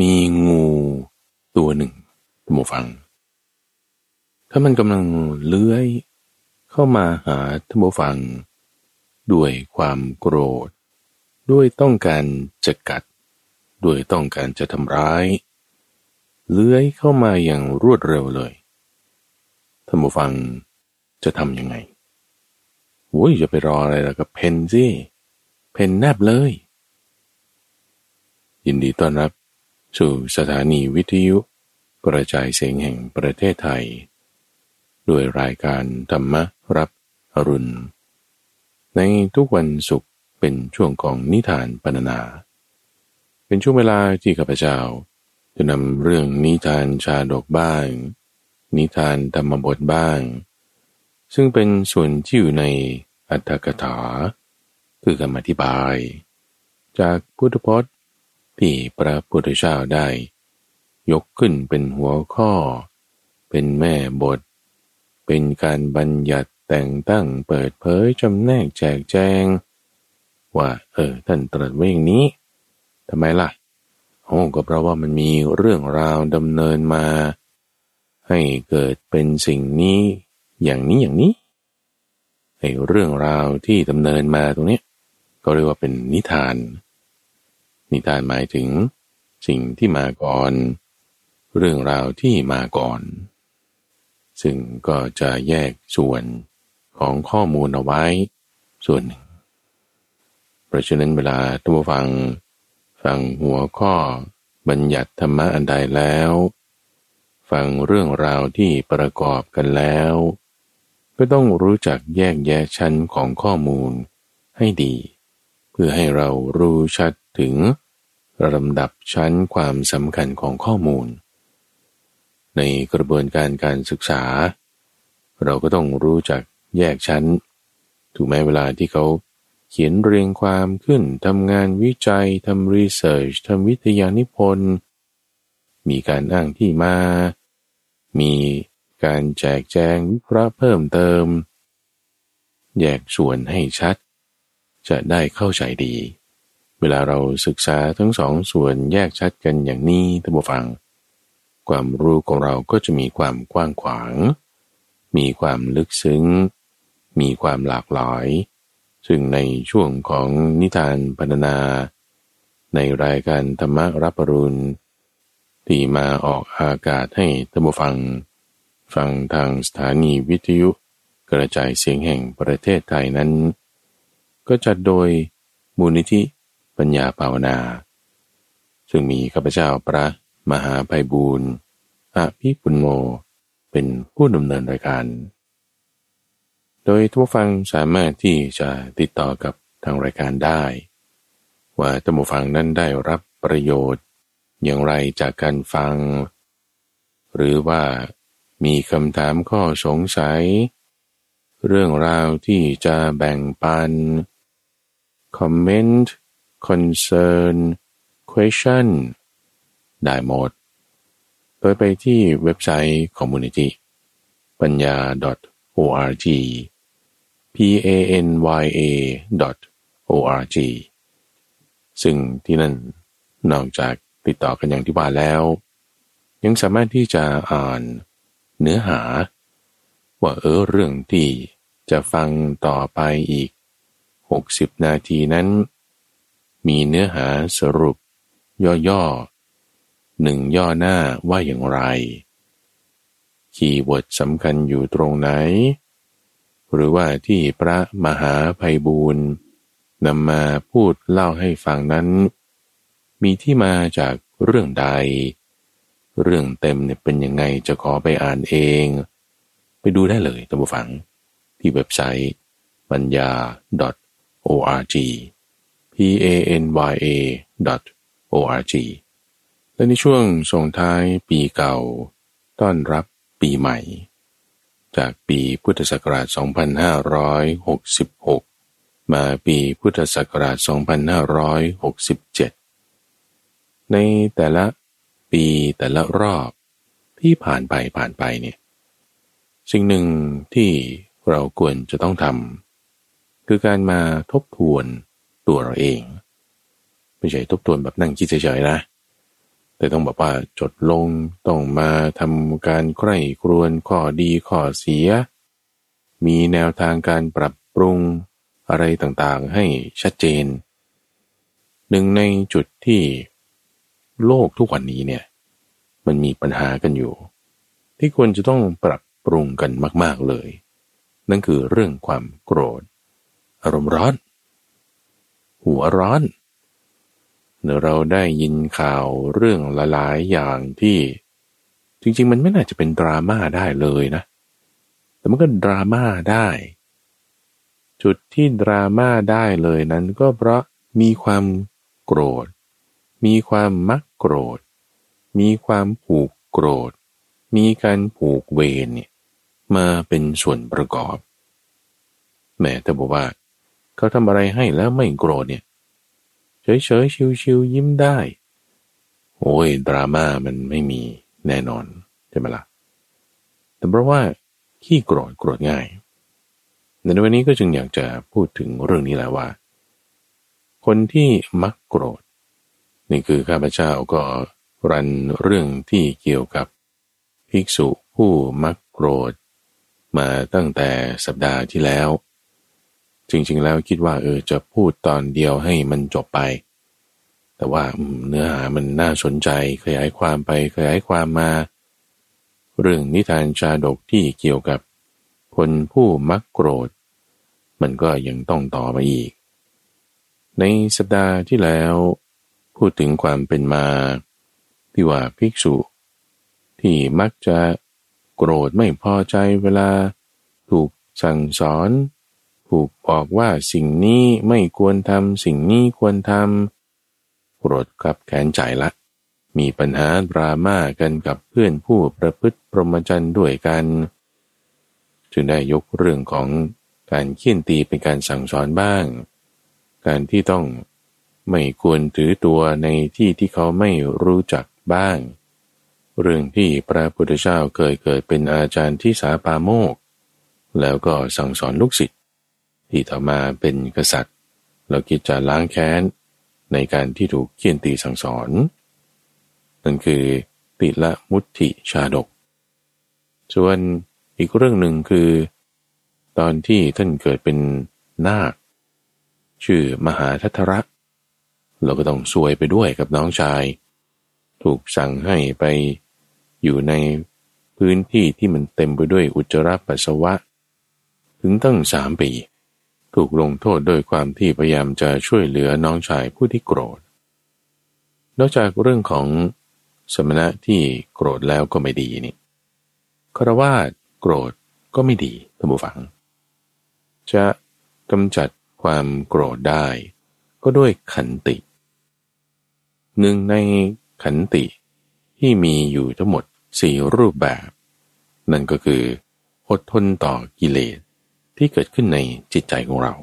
มีงูตัวหนึ่งท่านผู้ฟัง ถ้ามันกำลังเลื้อย เข้ามาหาท่านผู้ฟัง ด้วยความโกรธ ด้วยต้องการจะกัด ด้วยต้องการจะทำร้าย เลื้อยเข้ามาอย่างรวดเร็วเลยท่านผู้ฟังจะทำยังไงโอ้ยจะไปรออะไรล่ะกับเพนสิเพนแนบเลย ยินดีต้อนรับ สู่สถานีวิทยุ กระจายเสียงแห่งประเทศไทย ด้วยรายการธรรมรับอรุณ ในทุกวันศุกร์เป็นช่วงของนิทานปรนนา เป็นช่วงเวลาที่ข้าพเจ้า จะนำเรื่องนิทานชาดกบ้าง นิทานธรรมบทบ้าง ซึ่งเป็นส่วนที่อยู่ในอัตถกถา คือคำอธิบาย จากพุทธพจน์ ที่พระพุทธเจ้าได้ ยกขึ้นเป็นหัวข้อ เป็นแม่บท เป็นการบัญญัติแต่งตั้งเปิดเผยจำแนกแจกแจง ว่าเออท่านตรัสไว้อย่างนี้ทำไมล่ะโอ้ก็เพราะว่ามันมีเรื่องราวดำเนินมา ให้เกิดเป็นสิ่งนี้อย่างนี้อย่างนี้ไอ้เรื่องราวที่ดำเนินมาตรงนี้ ก็เรียกว่าเป็นนิทาน นิทานหมายถึง สิ่งที่มาก่อน เรื่องราวที่มาก่อน ซึ่งก็จะแยกส่วนของข้อมูลเอาไว้ ส่วนหนึ่ง เพราะฉะนั้นเวลาท่านผู้ฟัง ฟังหัวข้อบัญญัติธรรมะอันใดแล้ว ฟังเรื่องราวที่ประกอบกันแล้ว ก็ต้องรู้จักแยกแยะชั้นของข้อมูลให้ดี เพื่อให้เรารู้ชัด ถึงลำดับชั้นความสำคัญของข้อมูล ในกระบวนการการศึกษา เราก็ต้องรู้จักแยกชั้น ถูกไหมเวลาที่เขาเขียนเรียงความขึ้นทำงานวิจัยทำรีเสิร์ชทำวิทยานิพนธ์มีการอ้างที่มา มีการแจกแจงวิเคราะห์เพิ่มเติม แยกส่วนให้ชัด จะได้เข้าใจดี เวลาเราศึกษาทั้งสองส่วนแยกชัดกันอย่างนี้ท่านผู้ฟัง ความรู้ของเราก็จะมีความกว้างขวาง มีความลึกซึ้ง มีความหลากหลาย ซึ่งในช่วงของนิทานพรรณนา ในรายการธรรมรับปรุณที่มาออกอากาศให้ท่านผู้ฟัง ฟังทางสถานีวิทยุกระจายเสียงแห่งประเทศไทยนั้น ก็จัดโดยมูลนิธิ ปัญญาภาวนา ซึ่งมีข้าพเจ้าพระมหาไพบูรณ์อภิปุณโมเป็นผู้ดำเนินรายการ โดยทุกฟังสามารถที่จะติดต่อกับทางรายการได้ ว่าท่านผู้ฟังนั้นได้รับประโยชน์อย่างไรจากการฟัง หรือว่ามีคำถามข้อสงสัย เรื่องราวที่จะแบ่งปัน คอมเมนต์ concern question ได้หมด โดยไปที่เว็บไซต์ community ปัญญา .org p a n y a .org ซึ่งที่นั่นนอกจากติดต่อกันอย่างที่ว่าแล้ว ยังสามารถที่จะอ่านเนื้อหา ว่าเออเรื่องที่จะฟังต่อไปอีก 60 นาทีนั้น มีเนื้อหาสรุป ย่อๆหนึ่งย่อหน้าว่าอย่างไร คีย์เวิร์ดสำคัญอยู่ตรงไหน หรือว่าที่พระมหาภัยบูรณ์นำมาพูดเล่าให้ฟังนั้น มีที่มาจากเรื่องใด เรื่องเต็มเนี่ยเป็นยังไงจะขอไปอ่านเอง ไปดูได้เลยท่านผู้ฟัง ที่เว็บไซต์ปัญญา .org p a n y a o r g และในช่วงส่งท้ายปีเก่า ต้อนรับปีใหม่ จากปีพุทธศักราช 2566 มาปีพุทธศักราช 2567 ในแต่ละปีแต่ละรอบที่ผ่านไปผ่านไปเนี่ยสิ่งหนึ่งที่เราควรจะต้องทำคือการมาทบทวน ตัวเราเอง ไม่ใช่ทบทวนแบบนั่งคิดเฉยๆนะ แต่ต้องบอกว่าจดลงต้องมาทำการใคร่ครวญข้อดีข้อเสีย มีแนวทางการปรับปรุงอะไรต่างๆให้ชัดเจน หนึ่งในจุดที่โลกทุกวันนี้เนี่ย มันมีปัญหากันอยู่ ที่ควรจะต้องปรับปรุงกันมาก ๆเลย นั่นคือเรื่องความโกรธ อารมณ์ร้อน หัวร้อนเราได้ยินข่าวเรื่องหลายๆอย่างที่ จริง ๆ มันไม่น่าจะเป็นดราม่าได้เลยนะ แต่มันก็ดราม่าได้ จุดที่ดราม่าได้เลยนั้นก็เพราะมีความโกรธ มีความมักโกรธ มีความผูกโกรธ มีการผูกเวรเนี่ยมาเป็นส่วนประกอบ แม้แต่บอกว่า เขาทำอะไรให้แล้วไม่โกรธเนี่ย เฉยๆชิวๆยิ้มได้ โอ้ยดราม่ามันไม่มีแน่นอนใช่ไหมละ่ะแต่เพราะว่าขี้โกรธโกรธง่ายในวันนี้ก็จึงอยากจะพูดถึงเรื่องนี้แหละว่า คนที่มักโกรธ นี่คือข้าพเจ้าก็รันเรื่องที่เกี่ยวกับภิกษุผู้มักโกรธ มาตั้งแต่สัปดาห์ที่แล้ว จริงๆแล้วคิดว่าเออจะพูดตอนเดียวให้มันจบไป แต่ว่าเนื้อหามันน่าสนใจขยายความไปขยายความมา เรื่องนิทานชาดกที่เกี่ยวกับคนผู้มักโกรธ มันก็ยังต้องต่อมาอีก ในสัปดาห์ที่แล้ว พูดถึงความเป็นมาที่ว่าภิกษุ ที่มักจะโกรธไม่พอใจเวลาถูกสั่งสอน ถูกบอกว่าสิ่งนี้ไม่ควรทำสิ่งนี้ควรทำโกรธกับแขนใจละ มีปัญหาดราม่ากันกับเพื่อนผู้ประพฤติพรหมจรรย์ด้วยกัน จึงได้ยกเรื่องของการเคี่ยนตีเป็นการสั่งสอนบ้าง การที่ต้องไม่ควรถือตัวในที่ที่เขาไม่รู้จักบ้าง เรื่องที่พระพุทธเจ้าเคยเกิดเป็นอาจารย์ที่สาปาโมก แล้วก็สั่งสอนลูกศิษย์ ที่ต่อมาเป็นกษัตริย์ เราคิดจะล้างแค้นในการที่ถูกเคี่ยนตีสั่งสอน นั่นคือติละมุติชาดก ส่วนอีกเรื่องหนึ่งคือ ตอนที่ท่านเกิดเป็นนาค ชื่อมหาทัตระเราก็ต้องซวยไปด้วยกับน้องชาย ถูกสั่งให้ไปอยู่ในพื้นที่ที่มันเต็มไปด้วยอุจจาระปัสสาวะ ถึงตั้งสามปี ถูกลงโทษโดยความที่พยายามจะช่วยเหลือน้องชายผู้ที่โกรธ นอกจากเรื่องของสมณะที่โกรธแล้วก็ไม่ดีนี่คารวาสโกรธก็ไม่ดีท่านผู้ฟัง จะกำจัดความโกรธได้ ก็ด้วยขันติ หนึ่งในขันติที่มีอยู่ทั้งหมดสี่รูปแบบ นั่นก็คือ อดทนต่อกิเลส ที่เกิดขึ้นในจิตใจของเรา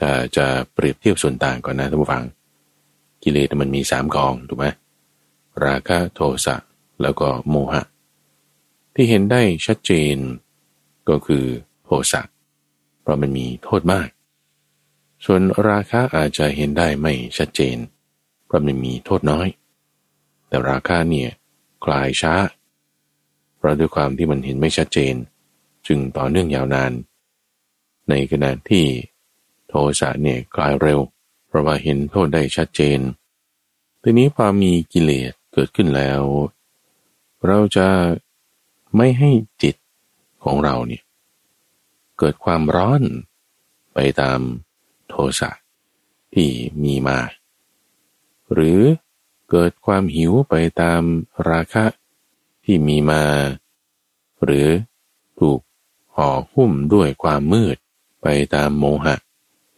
ถ้าจะเปรียบเทียบส่วนต่างก่อนนะท่านผู้ฟัง กิเลสมันมีสามกองถูกไหมราคะโทสะแล้วก็โมหะ ที่เห็นได้ชัดเจนก็คือโทสะเพราะมันมีโทษมาก ส่วนราคะอาจจะเห็นได้ไม่ชัดเจน เพราะมันมีโทษน้อย แต่ราคะเนี่ยคลายช้า เพราะด้วยความที่มันเห็นไม่ชัดเจน จึงต่อเนื่องยาวนาน ในขณะที่โทสะเนี่ยกลายเร็ว เพราะว่าเห็นโทษได้ชัดเจน ทีนี้พอมีกิเลสเกิดขึ้นแล้ว เราจะไม่ให้จิตของเราเนี่ยเกิดความร้อนไปตามโทสะที่มีมา หรือเกิดความหิวไปตามราคะที่มีมา หรือถูก ห่อหุ้มด้วยความมืดไปตามโมหะ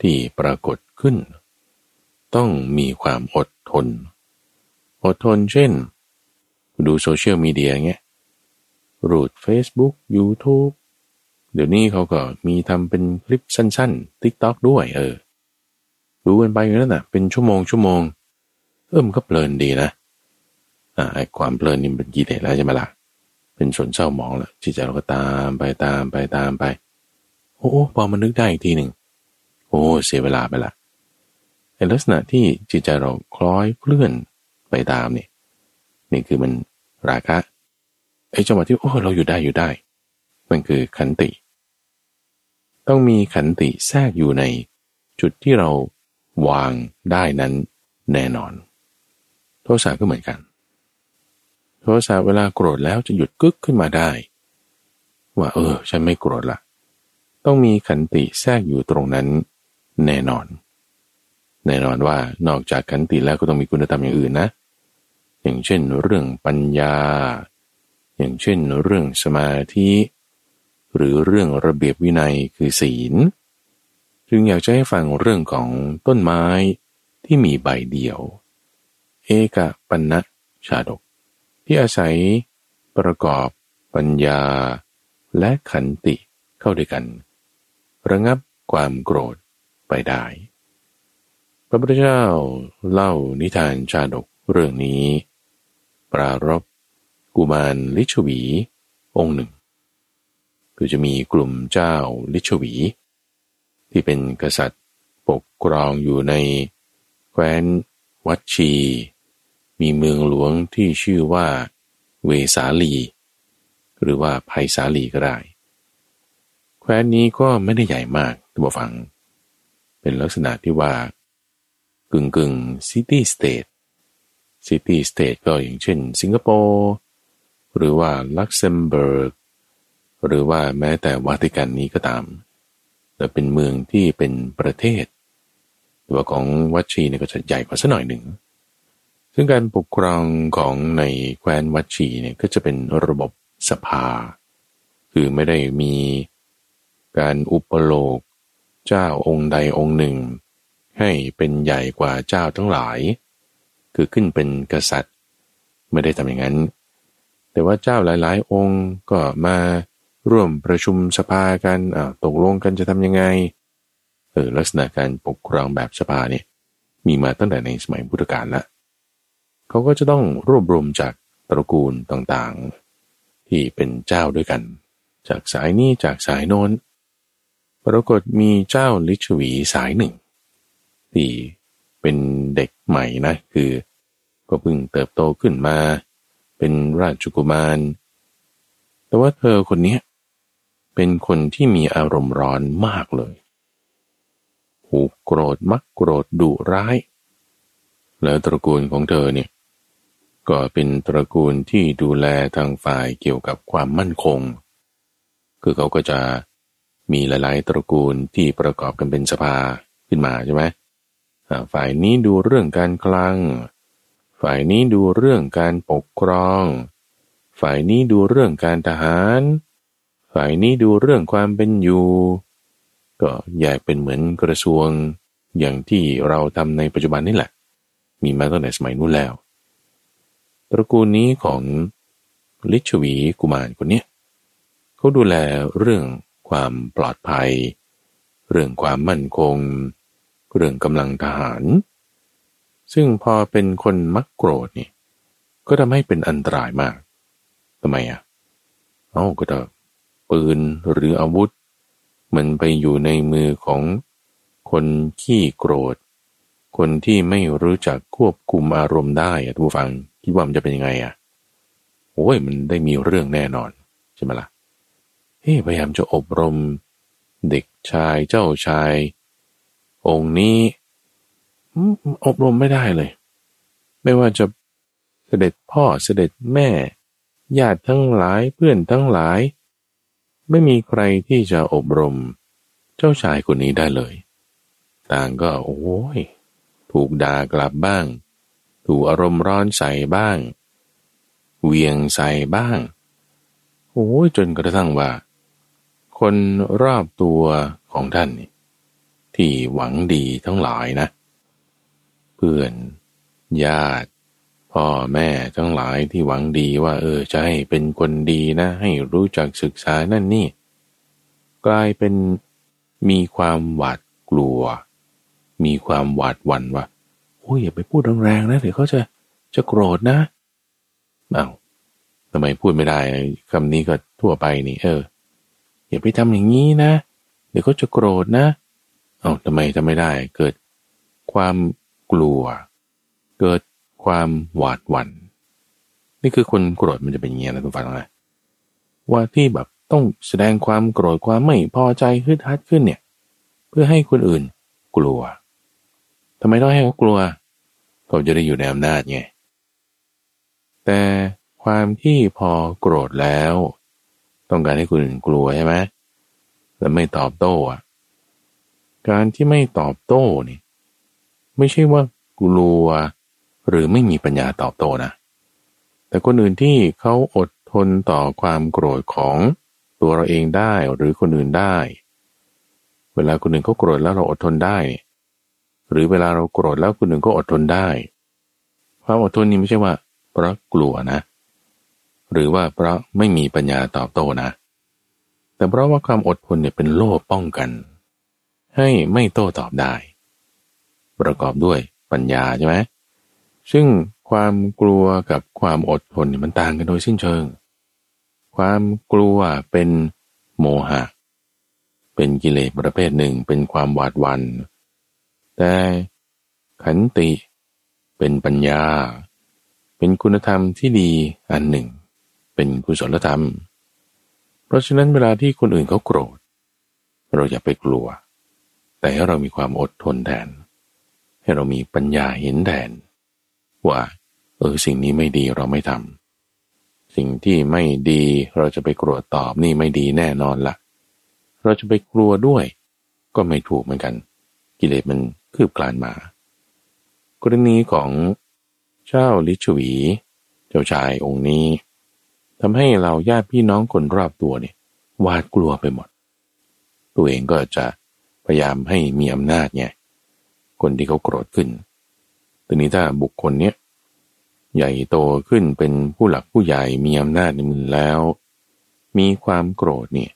ที่ปรากฏขึ้น ต้องมีความอดทน อดทนเช่น ดูโซเชียลมีเดียเงี้ยรูด Facebook YouTube เดี๋ยวนี้เขาก็มีทำเป็นคลิปสั้นๆ TikTok ด้วยเออ ดูกันไปนั่นน่ะ เป็นชั่วโมงชั่วโมงเอิ่มก็เพลินดีนะอ่าความเพลินนี่เป็นกีเลสแล้วใช่ไหมละ่ะ เป็นสนเศร้าหมองแล้วจิตใจเราก็ตามไปตามไปตามไป โอ้พอมานึกได้อีกทีหนึ่งโอ้เสียเวลาไปละในลักษณะที่จิตใจเราคล้อยเคลื่อนไปตามนี่นี่คือมันราคะไอ้จังหวะที่โอ้เราอยู่ได้อยู่ได้ มันคือขันติ ต้องมีขันติแทรกอยู่ในจุดที่เราวางได้นั้นแน่นอน โทสะก็เหมือนกัน โทสะเวลาโกรธแล้วจะหยุดกึกขึ้นมาได้ ว่าเออ ฉันไม่โกรธละต้องมีขันติแทรกอยู่ตรงนั้น แน่นอน แน่นอนว่านอกจากขันติแล้วก็ต้องมีคุณธรรมอย่างอื่นนะ อย่างเช่น เรื่องปัญญา อย่างเช่น เรื่องสมาธิหรือเรื่องระเบียบวินัยคือศีล จึงอยากจะให้ฟังเรื่องของต้นไม้ที่มีใบเดียว เอกปัญณชาดก ที่อาศัยประกอบปัญญาและขันติเข้าด้วยกัน ระงับความโกรธไปได้ พระพุทธเจ้าเล่านิทานชาดกเรื่องนี้ ปรารบกุมารลิชวี องค์หนึ่ง คือจะมีกลุ่มเจ้าลิชวี ที่เป็นกษัตริย์ปกครองอยู่ในแคว้นวัดชี มีเมืองหลวงที่ชื่อว่า เวสาลี หรือว่าไพสาลีก็ได้ แคว้นนี้ก็ไม่ได้ใหญ่มากท่านผู้ฟัง เป็นลักษณะที่ว่ากึ่งกึ่ง city state city state ก็อย่างเช่น สิงคโปร์หรือว่าลักเซมเบิร์กหรือว่าแม้แต่วาติกันนี้ก็ตาม แต่เป็นเมืองที่เป็นประเทศ ตัวของวัชชีเนี่ยก็จะใหญ่กว่าสักหน่อยหนึ่ง ซึ่งการปกครองของในแคว้นวัชีเนี่ยก็จะเป็นระบบสภา คือไม่ได้มีการอุปโลกเจ้าองค์ใดองค์หนึ่ง ให้เป็นใหญ่กว่าเจ้าทั้งหลาย คือขึ้นเป็นกษัตริย์ ไม่ได้ทำอย่างนั้น แต่ว่าเจ้าหลาย ๆ องค์ก็มาร่วมประชุมสภากันตกลงกันจะทำยังไงเออลักษณะการปกครองแบบสภาเนี่ยมีมาตั้งแต่ในสมัยพุทธกาลละ เขาก็จะต้องรวบรวมจากตระกูลต่างๆ ที่เป็นเจ้าด้วยกัน จากสายนี้จากสายโน้น ปรากฏมีเจ้าลิชวีสายหนึ่งที่เป็นเด็กใหม่นะคือ ก็เพิ่งเติบโตขึ้นมา เป็นราชกุมาร แต่ว่าเธอคนนี้เป็นคนที่มีอารมณ์ร้อนมากเลยหูโกรธมักโกรธดุร้าย แล้วตระกูลของเธอเนี่ย ก็เป็นตระกูลที่ดูแลทางฝ่ายเกี่ยวกับความมั่นคง คือเขาก็จะมีหลาย ๆ ตระกูลที่ประกอบกันเป็นสภาขึ้นมาใช่ไหมฝ่ายนี้ดูเรื่องการคลัง ฝ่ายนี้ดูเรื่องการปกครอง ฝ่ายนี้ดูเรื่องการทหาร ฝ่ายนี้ดูเรื่องความเป็นอยู่ ก็แยกเป็นเหมือนกระทรวงอย่างที่เราทำในปัจจุบันนี่แหละ มีมาตั้งแต่สมัยนู้นแล้ว ตระกูลนี้ของลิชวีกุมารคนนี้เขาดูแลเรื่องความปลอดภัย เรื่องความมั่นคง เรื่องกำลังทหาร ซึ่งพอเป็นคนมักโกรธนี่ก็ทำให้เป็นอันตรายมากทำไมอะเอาก็จะปืนหรืออาวุธ มันไปอยู่ในมือของคนขี้โกรธ คนที่ไม่รู้จักควบคุมอารมณ์ได้อะทุกฟัง คิดว่ามันจะเป็นยังไงอะโอ้ยมันได้มีเรื่องแน่นอนใช่ไหมละ่ะพยายามจะอบรม เด็กชายเจ้าชาย องค์นี้อบรมไม่ได้เลย ไม่ว่าจะเสด็จพ่อเสด็จแม่ญาติทั้งหลายเพื่อนทั้งหลาย ไม่มีใครที่จะอบรม เจ้าชายคนนี้ได้เลย ต่างก็โอ้ยถูกด่ากลับบ้าง ถูกอารมณ์ร้อนใส่บ้าง เวียงใส่บ้างโอ้ยจนกระทั่งว่า คนรอบตัวของท่านที่หวังดีทั้งหลายนะ เพื่อน ญาติ พ่อแม่ทั้งหลายที่หวังดีว่า เออจะให้เป็นคนดีนะ ให้รู้จักศึกษานั่นนี่ กลายเป็นมีความหวาดกลัว มีความหวาดหวั่นว่า อ้ยอย่าไปพูดแรงๆนะเดี๋ยวเขาจะจะโกรธนะเอา้าทำไมพูดไม่ได้คำนี้ก็ทั่วไปนี่ เออ อย่าไปทำอย่างนี้นะ เดี๋ยวเขาจะโกรธนะเอาทำไมทำไม่ได้เกิด ความกลัว เกิดความหวาดหวัน่นนี่คือคนโกรธมันจะเป็นอย่างนี้นะทุกฝังนะว่าที่แบบต้องแสดงความโกรธความไม่พอใจฮึดฮัดขึ้นเนี่ย เพื่อให้คนอื่นกลัวทำไมต้องให้เขากลัว เขาจะได้อยู่ในอำนาจไง แต่ความที่พอโกรธแล้ว ต้องการให้คนอื่นกลัวใช่ไหมแล้วไม่ตอบโต้อะการที่ไม่ตอบโต้นี่ไม่ใช่ว่ากลัว หรือไม่มีปัญญาตอบโต้นะ แต่คนอื่นที่เขาอดทนต่อความโกรธของตัวเราเองได้หรือคนอื่นได้ เวลาคนอื่นเขาโกรธแล้วเราอดทนได้ หรือเวลาเราโกรธแล้วคนอื่นก็อดทนได้ ความอดทนนี้ไม่ใช่ว่า เพราะกลัวนะ หรือว่าเพราะไม่มีปัญญาตอบโต้นะ แต่เพราะว่าความอดทนเนี่ยเป็นโล่ป้องกัน ให้ไม่โต้ตอบได้ ประกอบด้วยปัญญาใช่ไหมซึ่งความกลัวกับความอดทนมันต่างกันโดยสิ้นเชิง ความกลัวเป็นโมหะ เป็นกิเลสประเภทหนึ่ง เป็นความหวาดวัน แต่ขันติเป็นปัญญา เป็นคุณธรรมที่ดีอันหนึ่ง เป็นกุศลธรรม เพราะฉะนั้นเวลาที่คนอื่นเขาโกรธ เราอย่าไปกลัว แต่ให้เรามีความอดทนแทน ให้เรามีปัญญาเห็นแทน ว่าเออสิ่งนี้ไม่ดีเราไม่ทำสิ่งที่ไม่ดีเราจะไปกลัวตอบนี่ไม่ดีแน่นอนละเราจะไปกลัวด้วย ก็ไม่ถูกเหมือนกัน กิเลสมัน คืบคลานมา กรณีของเจ้าลิชวี เจ้าชายองค์นี้ทำให้เราญาติพี่น้องคนรอบตัวเนี่ยหวาดกลัวไปหมด ตัวเองก็จะพยายามให้มีอำนาจไงคนที่เขาโกรธขึ้นทีนี้ถ้าบุคคลเนี้ยใหญ่โตขึ้นเป็นผู้หลักผู้ใหญ่มีอำนาจในมือแล้ว มีความโกรธเนี่ย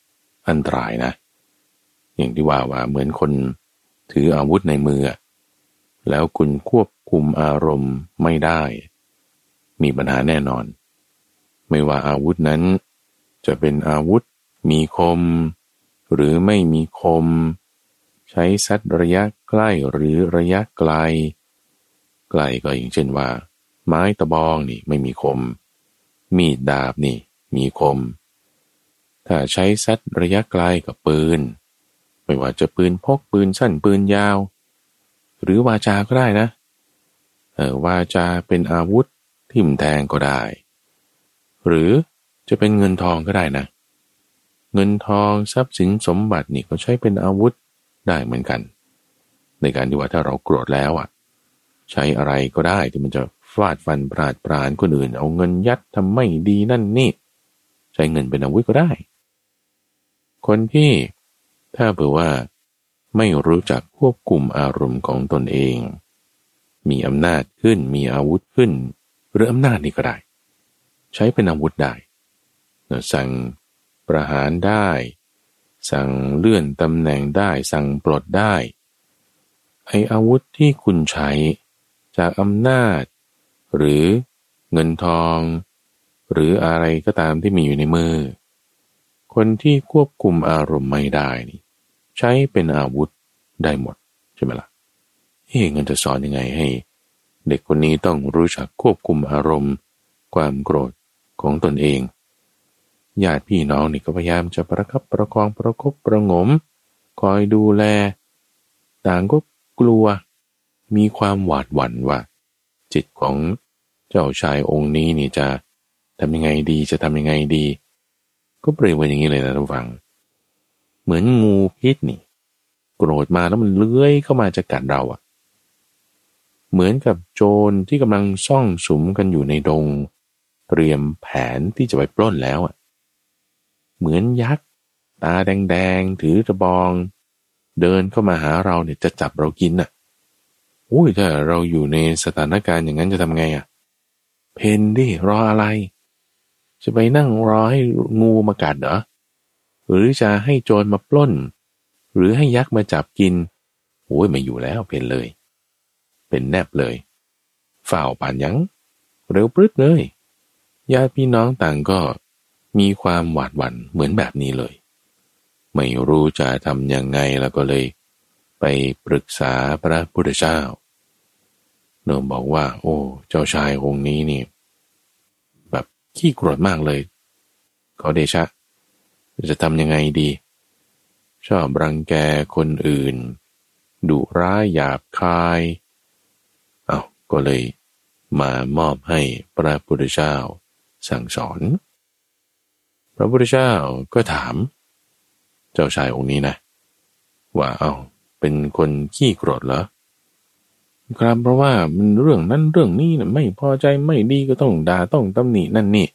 อันตรายนะ อย่างที่ว่าว่าเหมือนคน ถืออาวุธในมือ แล้วคุณควบคุมอารมณ์ไม่ได้ มีปัญหาแน่นอน ไม่ว่าอาวุธนั้น จะเป็นอาวุธมีคม หรือไม่มีคม ใช้ซัดระยะใกล้หรือระยะไกล ไกลก็อย่างเช่นว่า ไม้ตะบองนี่ไม่มีคม มีดดาบนี่มีคม ถ้าใช้ซัดระยะไกลกับปืน ไม่ว่าจะปืนพกปืนสั้นปืนยาว หรือวาจาก็ได้นะเออวาจาเป็นอาวุธทิ่มแทงก็ได้ หรือจะเป็นเงินทองก็ได้นะ เงินทองทรัพย์สินสมบัตินี่ก็ใช้เป็นอาวุธได้เหมือนกัน ในการที่ว่าถ้าเราโกรธแล้วอะ ใช้อะไรก็ได้ที่มันจะฟาดฟันปราดปรานคนอื่น เอาเงินยัดทำไม่ดีนั่นนี่ ใช้เงินเป็นอาวุธก็ได้ คนที่ ถ้าเผื่อว่า ไม่รู้จักควบคุมอารมณ์ของตนเอง มีอำนาจขึ้นมีอาวุธขึ้น หรืออำนาจนี่ก็ได้ ใช้เป็นอาวุธได้สั่งประหารได้ สั่งเลื่อนตำแหน่งได้ สั่งปลดได้ไออาวุธที่คุณใช้จากอำนาจ หรือเงินทอง หรืออะไรก็ตามที่มีอยู่ในมือ คนที่ควบคุมอารมณ์ไม่ได้นี่ ใช้เป็นอาวุธได้หมดใช่ไหมละ่ะเฮ้เงินจะสอนยังไงให้ เด็กคนนี้ต้องรู้จักควบคุมอารมณ์ ความโกรธของตนเองญาติพี่น้องนี่ก็พยายามจะประคับประคองประคบประงม คอยดูแล ต่างก็กลัว มีความหวาดหวั่นว่า จิตของเจ้าชายองค์นี้นี่จะทำยังไงดีจะทำยังไงดี ก็เปรียบอย่างนี้เลยนะทุกฝัง เหมือนงูพิษนี่ โกรธมาแล้วมันเลื้อยเข้ามาจะกัดเราอะเหมือนกับโจรที่กำลังซ่องสุมกันอยู่ในดง เตรียมแผนที่จะไปปล้นแล้วอะเหมือนยักษ์ตาแดงๆถือกระบอง เดินเข้ามาหาเราเนี่ยจะจับเรากินอะอุ้ยถ้าเราอยู่ในสถานการณ์อย่างนั้นจะทำไงอะ่ะ เพนดิรออะไร จะไปนั่งรอให้งูมากัดเหรอ หรือจะให้โจรมาปล้น หรือให้ยักษ์มาจับกิน โอ้ยไม่อยู่แล้วเป็นเลย เป็นแนบเลยฝ่าวป่านยัง เร็วปรึดเลย ญาติพี่น้องต่างก็มีความหวาดหวั่นเหมือนแบบนี้เลย ไม่รู้จะทำยังไงแล้วก็เลย ไปปรึกษาพระพุทธเจ้าเนิมบอกว่า โอ้ เจ้าชายองค์นี้นี่ ขี้โกรธมากเลย ขอเดชะ จะทำยังไงดี ชอบรังแกคนอื่น ดุร้ายหยาบคาย เอาก็เลยมามอบให้พระพุทธเจ้าสั่งสอน พระพุทธเจ้าก็ถาม เจ้าชายองค์นี้นะ ว่าเอา้าเป็นคนขี้โกรธเหรอ ครับเพราะว่ามันเรื่องนั้นเรื่องนี้นะไม่พอใจไม่ดีก็ต้องด่าต้องตำหนินั่นนี่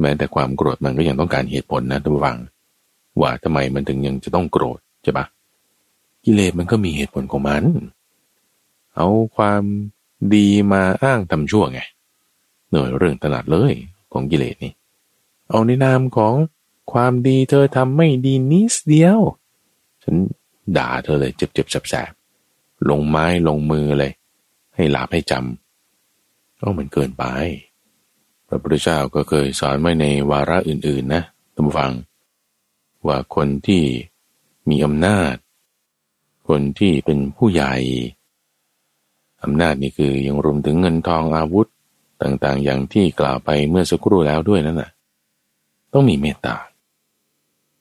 แม้แต่ความโกรธมันก็ยังต้องการเหตุผลนะทุกฝัง ว่าทำไมมันถึงยังจะต้องโกรธใช่ปะกิเลสมันก็มีเหตุผลของมัน เอาความดีมาอ้างทำชั่วไงหน่วยเรื่องถนัดเลยของกิเลสนี่เอาในนามของความดีเธอทำไม่ดีนิดเดียว ฉันด่าเธอเลยเจ็บๆแสบ ลงไม้ลงมือเลย ให้หลาบให้จำก็มันเกินไป พระพุทธเจ้าก็เคยสอนไว้ในวาระอื่น ๆ นะท่านฟัง ว่าคนที่มีอำนาจ คนที่เป็นผู้ใหญ่อำนาจนี่คือยังรวมถึงเงินทองอาวุธต่างๆ อย่างที่กล่าวไปเมื่อสักครู่แล้วด้วยนั่นแหะต้องมีเมตตา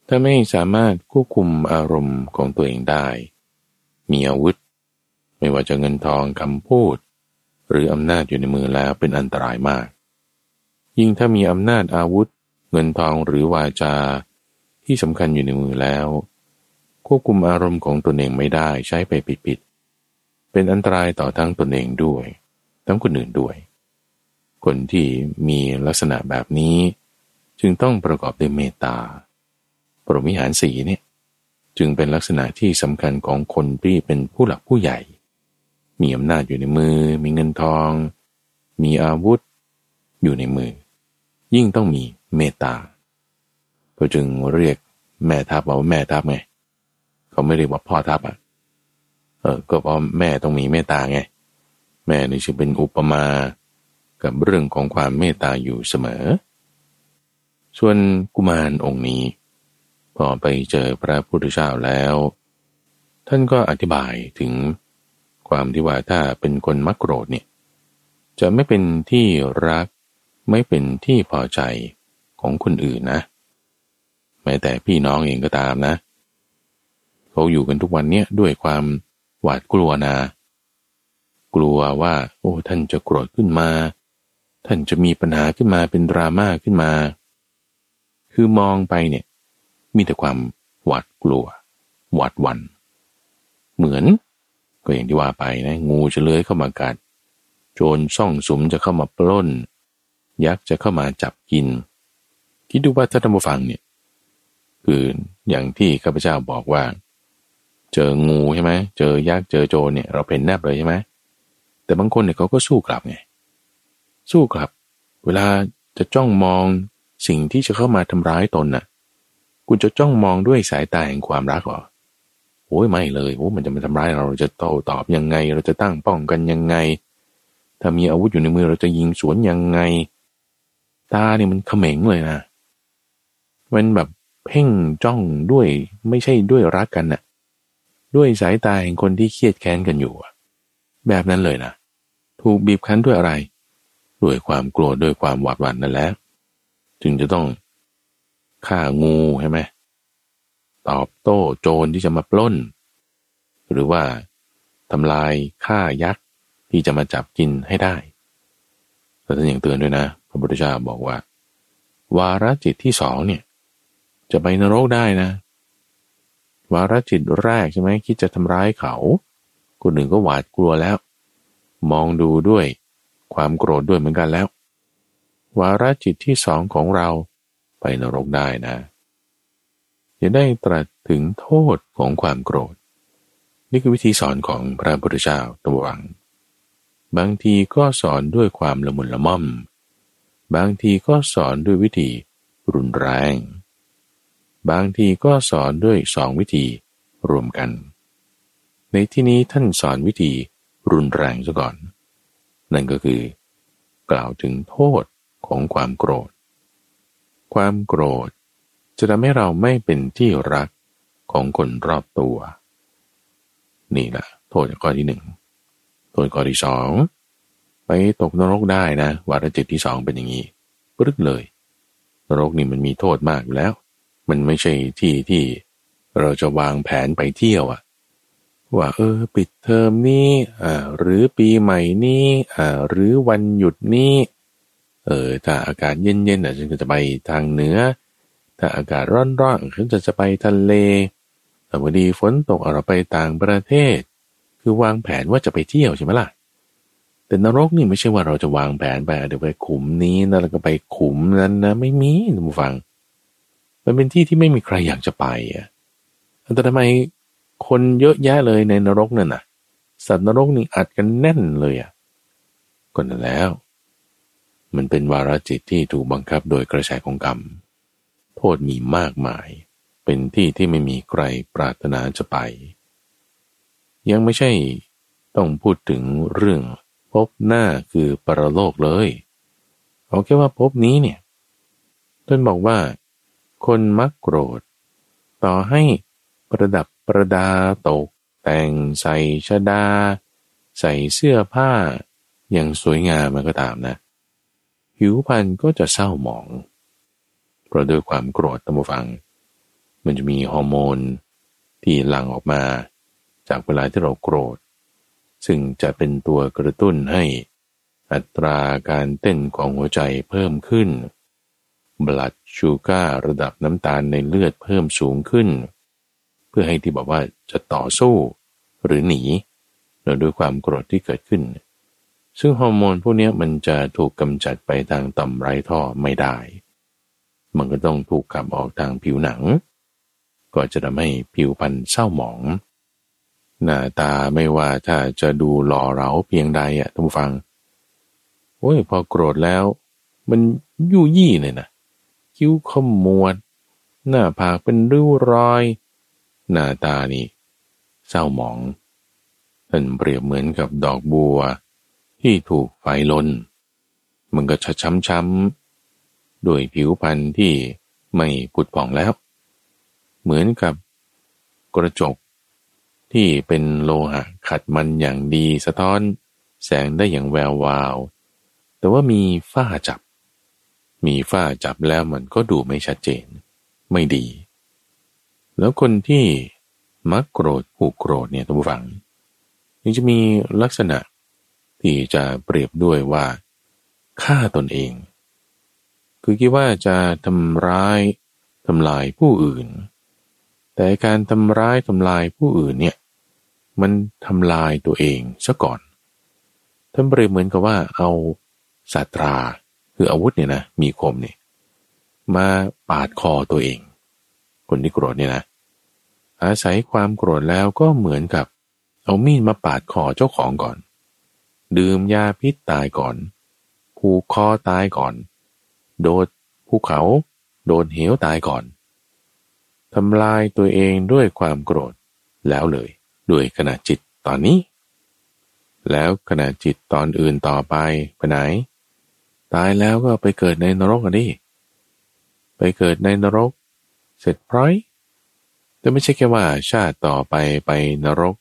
ถ้าไม่สามารถควบคุมอารมณ์ของตัวเองได้ มีอาวุธ ไม่ว่าจะเงินทองคำพูด หรืออำนาจอยู่ในมือแล้วเป็นอันตรายมาก ยิ่งถ้ามีอำนาจอาวุธ เงินทองหรือวาจา ที่สำคัญอยู่ในมือแล้ว ควบคุมอารมณ์ของตนเองไม่ได้ใช้ไปปิดเป็นอันตรายต่อทั้งตนเองด้วย ทั้งคนอื่นด้วย คนที่มีลักษณะแบบนี้ จึงต้องประกอบด้วยเมตตาปรมิหารสีเนี่ยจึงเป็นลักษณะที่สำคัญของคนที่เป็นผู้หลักผู้ใหญ่ มีอำนาจอยู่ในมือ มีเงินทอง มีอาวุธอยู่ในมือ ยิ่งต้องมีเมตตาก็จึงเรียกแม่ทัพว่าแม่ทัพไงเขาไม่เรียกว่าพ่อทัพอะเออก็เพราะแม่ต้องมีเมตตาไง แม่นี่จึงเป็นอุปมากับเรื่องของความเมตตาอยู่เสมอ ส่วนกุมารองค์นี้ พอไปเจอพระพุทธเจ้าแล้ว ท่านก็อธิบายถึง ความที่ว่าถ้าเป็นคนมักโกรธเนี่ยจะไม่เป็นที่รัก ไม่เป็นที่พอใจของคนอื่นนะ แม้แต่พี่น้องเองก็ตามนะเขาอยู่กันทุกวันเนี้ยด้วยความหวาดกลัวนะ กลัวว่า โอ้ท่านจะโกรธขึ้นมา ท่านจะมีปัญหาขึ้นมาเป็นดราม่าขึ้นมา คือมองไปเนี่ย มีแต่ความหวาดกลัว หวาดวัน เหมือน ก็อย่างที่ว่าไปนะงูจะเลื้อยเข้ามากัด โจรซ่องสุมจะเข้ามาปล้น ยักษ์จะเข้ามาจับกิน คิดดูว่าถ้าท่านผู้ฟังเนี่ยคืออย่างที่ข้าพเจ้าบอกว่า เจองูใช่ไหมเจอยักษ์เจอโจรเนี่ยเราเป็นแนบเลยใช่ไหมแต่บางคนเนี่ยเขาก็สู้กลับไงสู้กลับ เวลาจะจ้องมองสิ่งที่จะเข้ามาทำร้ายตนน่ะ คุณจะจ้องมองด้วยสายตาแห่งความรักหรอ โอ้ยไม่เลยโอ้มันจะมาทำร้ายเราเราจะโต้ตอบยังไง เราจะตั้งป้องกันยังไง ถ้ามีอาวุธอยู่ในมือเราจะยิงสวนยังไง ตาเนี่ยมันเขม็งเลยนะมันแบบเพ่งจ้องด้วยไม่ใช่ด้วยรักกันน่ะ ด้วยสายตาแห่งคนที่เครียดแค้นกันอยู่แบบนั้นเลยนะถูกบีบคั้นด้วยอะไร ด้วยความกลัวด้วยความหวาดหวั่นนั่นแหละจึงจะต้องฆ่างูใช่ไหม ตอบโต้โจรที่จะมาปล้น หรือว่าทำลายฆ่ายักษ์ที่จะมาจับกินให้ได้แต่ท่านยังเตือนด้วยนะพระพุทธเจ้าบอกว่า วาระจิตที่สองเนี่ยจะไปนรกได้นะ วาระจิตแรกใช่ไหมคิดจะทำร้ายเขา คนหนึ่งก็หวาดกลัวแล้ว มองดูด้วยความโกรธด้วยเหมือนกันแล้ว วาระจิตที่สองของเราไปนรกได้นะ จะได้ตรัสถึงโทษของความโกรธ นี่คือวิธีสอนของพระพุทธเจ้าตัววัง บางทีก็สอนด้วยความละมุนละม่อม บางทีก็สอนด้วยวิธีรุนแรง บางทีก็สอนด้วยสองวิธีรวมกัน ในที่นี้ท่านสอนวิธีรุนแรงซะก่อน นั่นก็คือ กล่าวถึงโทษของความโกรธ ความโกรธ จะทำให้เราไม่เป็นที่รักของคนรอบตัว นี่แหละโทษข้อที่หนึ่งตัวข้อที่สองไปตกนรกได้นะวาระจิตที่สองเป็นอย่างนี้ปรึกเลย นรกนี่มันมีโทษมากอยู่แล้ว มันไม่ใช่ที่ที่เราจะวางแผนไปเที่ยวอะว่าเออ ปิดเทอมนี้อ่าหรือปีใหม่นี้อ่าหรือวันหยุดนี้เออถ้าอากาศเย็นๆอะฉันก็จะไปทางเหนือ ถ้าอากาศร้อนๆฉันจะจะไปทะเลแต่พอดีฝนตกเราไปต่างประเทศ คือวางแผนว่าจะไปเที่ยวใช่ไหมล่ะ แต่นรกนี่ไม่ใช่ว่าเราจะวางแผนไปเดี๋ยวไปขุมนี้นะแล้วก็ไปขุมนั้นนะไม่มีท่านผู้ฟัง มันเป็นที่ที่ไม่มีใครอยากจะไปอะแต่ทำไมคนเยอะแยะเลยในนรกนั่นน่ะ สัตว์นรกนี่อัดกันแน่นเลยอะก็นั่นแล้ว มันเป็นวาระจิตที่ถูกบังคับโดยกระแสของกรรม โทษมีมากมาย เป็นที่ที่ไม่มีใครปรารถนาจะไป ยังไม่ใช่ต้องพูดถึงเรื่องพบหน้าคือปรโลกเลย เอาแค่ว่าพบนี้เนี่ยท่านบอกว่า คนมักโกรธ ต่อให้ประดับประดาตก แต่งใส่ชดา ใส่เสื้อผ้า อย่างสวยงามมันก็ตามนะ ผิวพรรณก็จะเศร้าหมอง เพราะด้วยความโกรธตั้งฟัง มันจะมีฮอร์โมนที่หลั่งออกมา จากเวลาที่เราโกรธ ซึ่งจะเป็นตัวกระตุ้นให้อัตราการเต้นของหัวใจเพิ่มขึ้น บลัดชูการระดับน้ำตาลในเลือดเพิ่มสูงขึ้น เพื่อให้ที่บอกว่าจะต่อสู้หรือหนีโดยด้วยความโกรธที่เกิดขึ้น ซึ่งฮอร์โมนพวกนี้มันจะถูกกำจัดไปทางต่อมไรท่อไม่ได้ มันก็ต้องถูกขับออกทางผิวหนัง ก็จะทำให้ผิวพรรณเศร้าหมอง หน้าตาไม่ว่าถ้าจะดูหล่อเหลาเพียงใดอะท่านผู้ฟังโอ้ยพอโกรธแล้ว มันยุ่ยี่เลยนะคิ้วขมวด หน้าผากเป็นริ้วรอย หน้าตานี่ เศร้าหมองท่านเปรียบเหมือนกับดอกบัว ที่ถูกไฟลนมันก็จะช้ำๆ ด้วยผิวพรรณที่ไม่ผุดผ่องแล้ว เหมือนกับกระจกที่เป็นโลหะขัดมันอย่างดีสะท้อน แสงได้อย่างแวววาว แต่ว่ามีฝ้าจับ มีฝ้าจับแล้วมันก็ดูไม่ชัดเจน ไม่ดี แล้วคนที่มักโกรธผูกโกรธเนี่ยท่านผู้ฟังยังจะมีลักษณะที่จะเปรียบด้วยว่าฆ่าตนเอง คือคิดว่าจะทำร้ายทำลายผู้อื่น แต่การทำร้ายทำลายผู้อื่นเนี่ยมันทำลายตัวเองซะก่อนท่านเปรียบเหมือนกับว่าเอาสาตราคืออาวุธเนี่ยนะมีคมเนี่ยมาปาดคอตัวเอง คนที่โกรธเนี่ยนะอาศัยความโกรธแล้วก็เหมือนกับ เอามีดมาปาดคอเจ้าของก่อน ดื่มยาพิษตายก่อนผูกคอตายก่อน โดดภูเขา โดนเหวตายก่อนทำลายตัวเองด้วยความโกรธแล้วเลย ด้วยขณะจิตตอนนี้ แล้วขณะจิตตอนอื่นต่อไปไปไหน ตายแล้วก็ไปเกิดในนรกกันดิไปเกิดในนรก เสร็จพร้อยแต่ไม่ใช่แค่ว่าชาติต่อไปไปนรก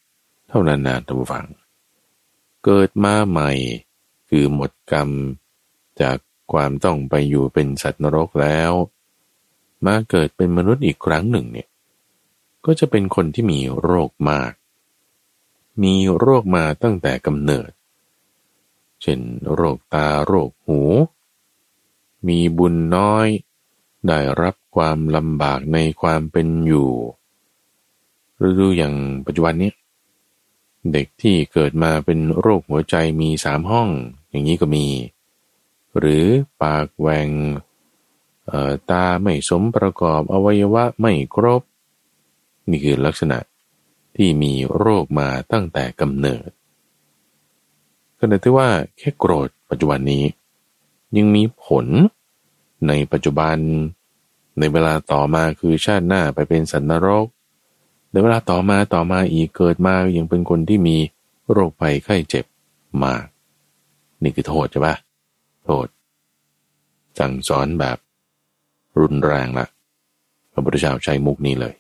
เท่านั้นนะท่านผู้ฟัง เกิดมาใหม่ คือหมดกรรม จาก ความต้องไปอยู่เป็นสัตว์นรกแล้ว มาเกิดเป็นมนุษย์อีกครั้งหนึ่งเนี่ยก็จะเป็นคนที่มีโรคมาก มีโรคมาตั้งแต่กำเนิด เช่นโรคตาโรคหู มีบุญน้อย ได้รับความลำบากในความเป็นอยู่หรือดูอย่างปัจจุบันนี้เด็กที่เกิดมาเป็นโรคหัวใจมีสามห้อง อย่างนี้ก็มี หรือปากแหวงตาไม่สมประกอบอวัยวะไม่ครบ นี่คือลักษณะที่มีโรคมาตั้งแต่กำเนิดขณะที่ว่าแค่โกรธปัจจุบันนี้ ยังมีผลในปัจจุบัน ในเวลาต่อมาคือชาติหน้าไปเป็นสันนรก ในเวลาต่อมาต่อมาอีกเกิดมายังเป็นคนที่มีโรคภัยไข้เจ็บมาก นี่คือโทษใช่ปะ โทษ สั่งสอนแบบรุนแรงละพระพุทธเจ้าใช้มุกนี้เลย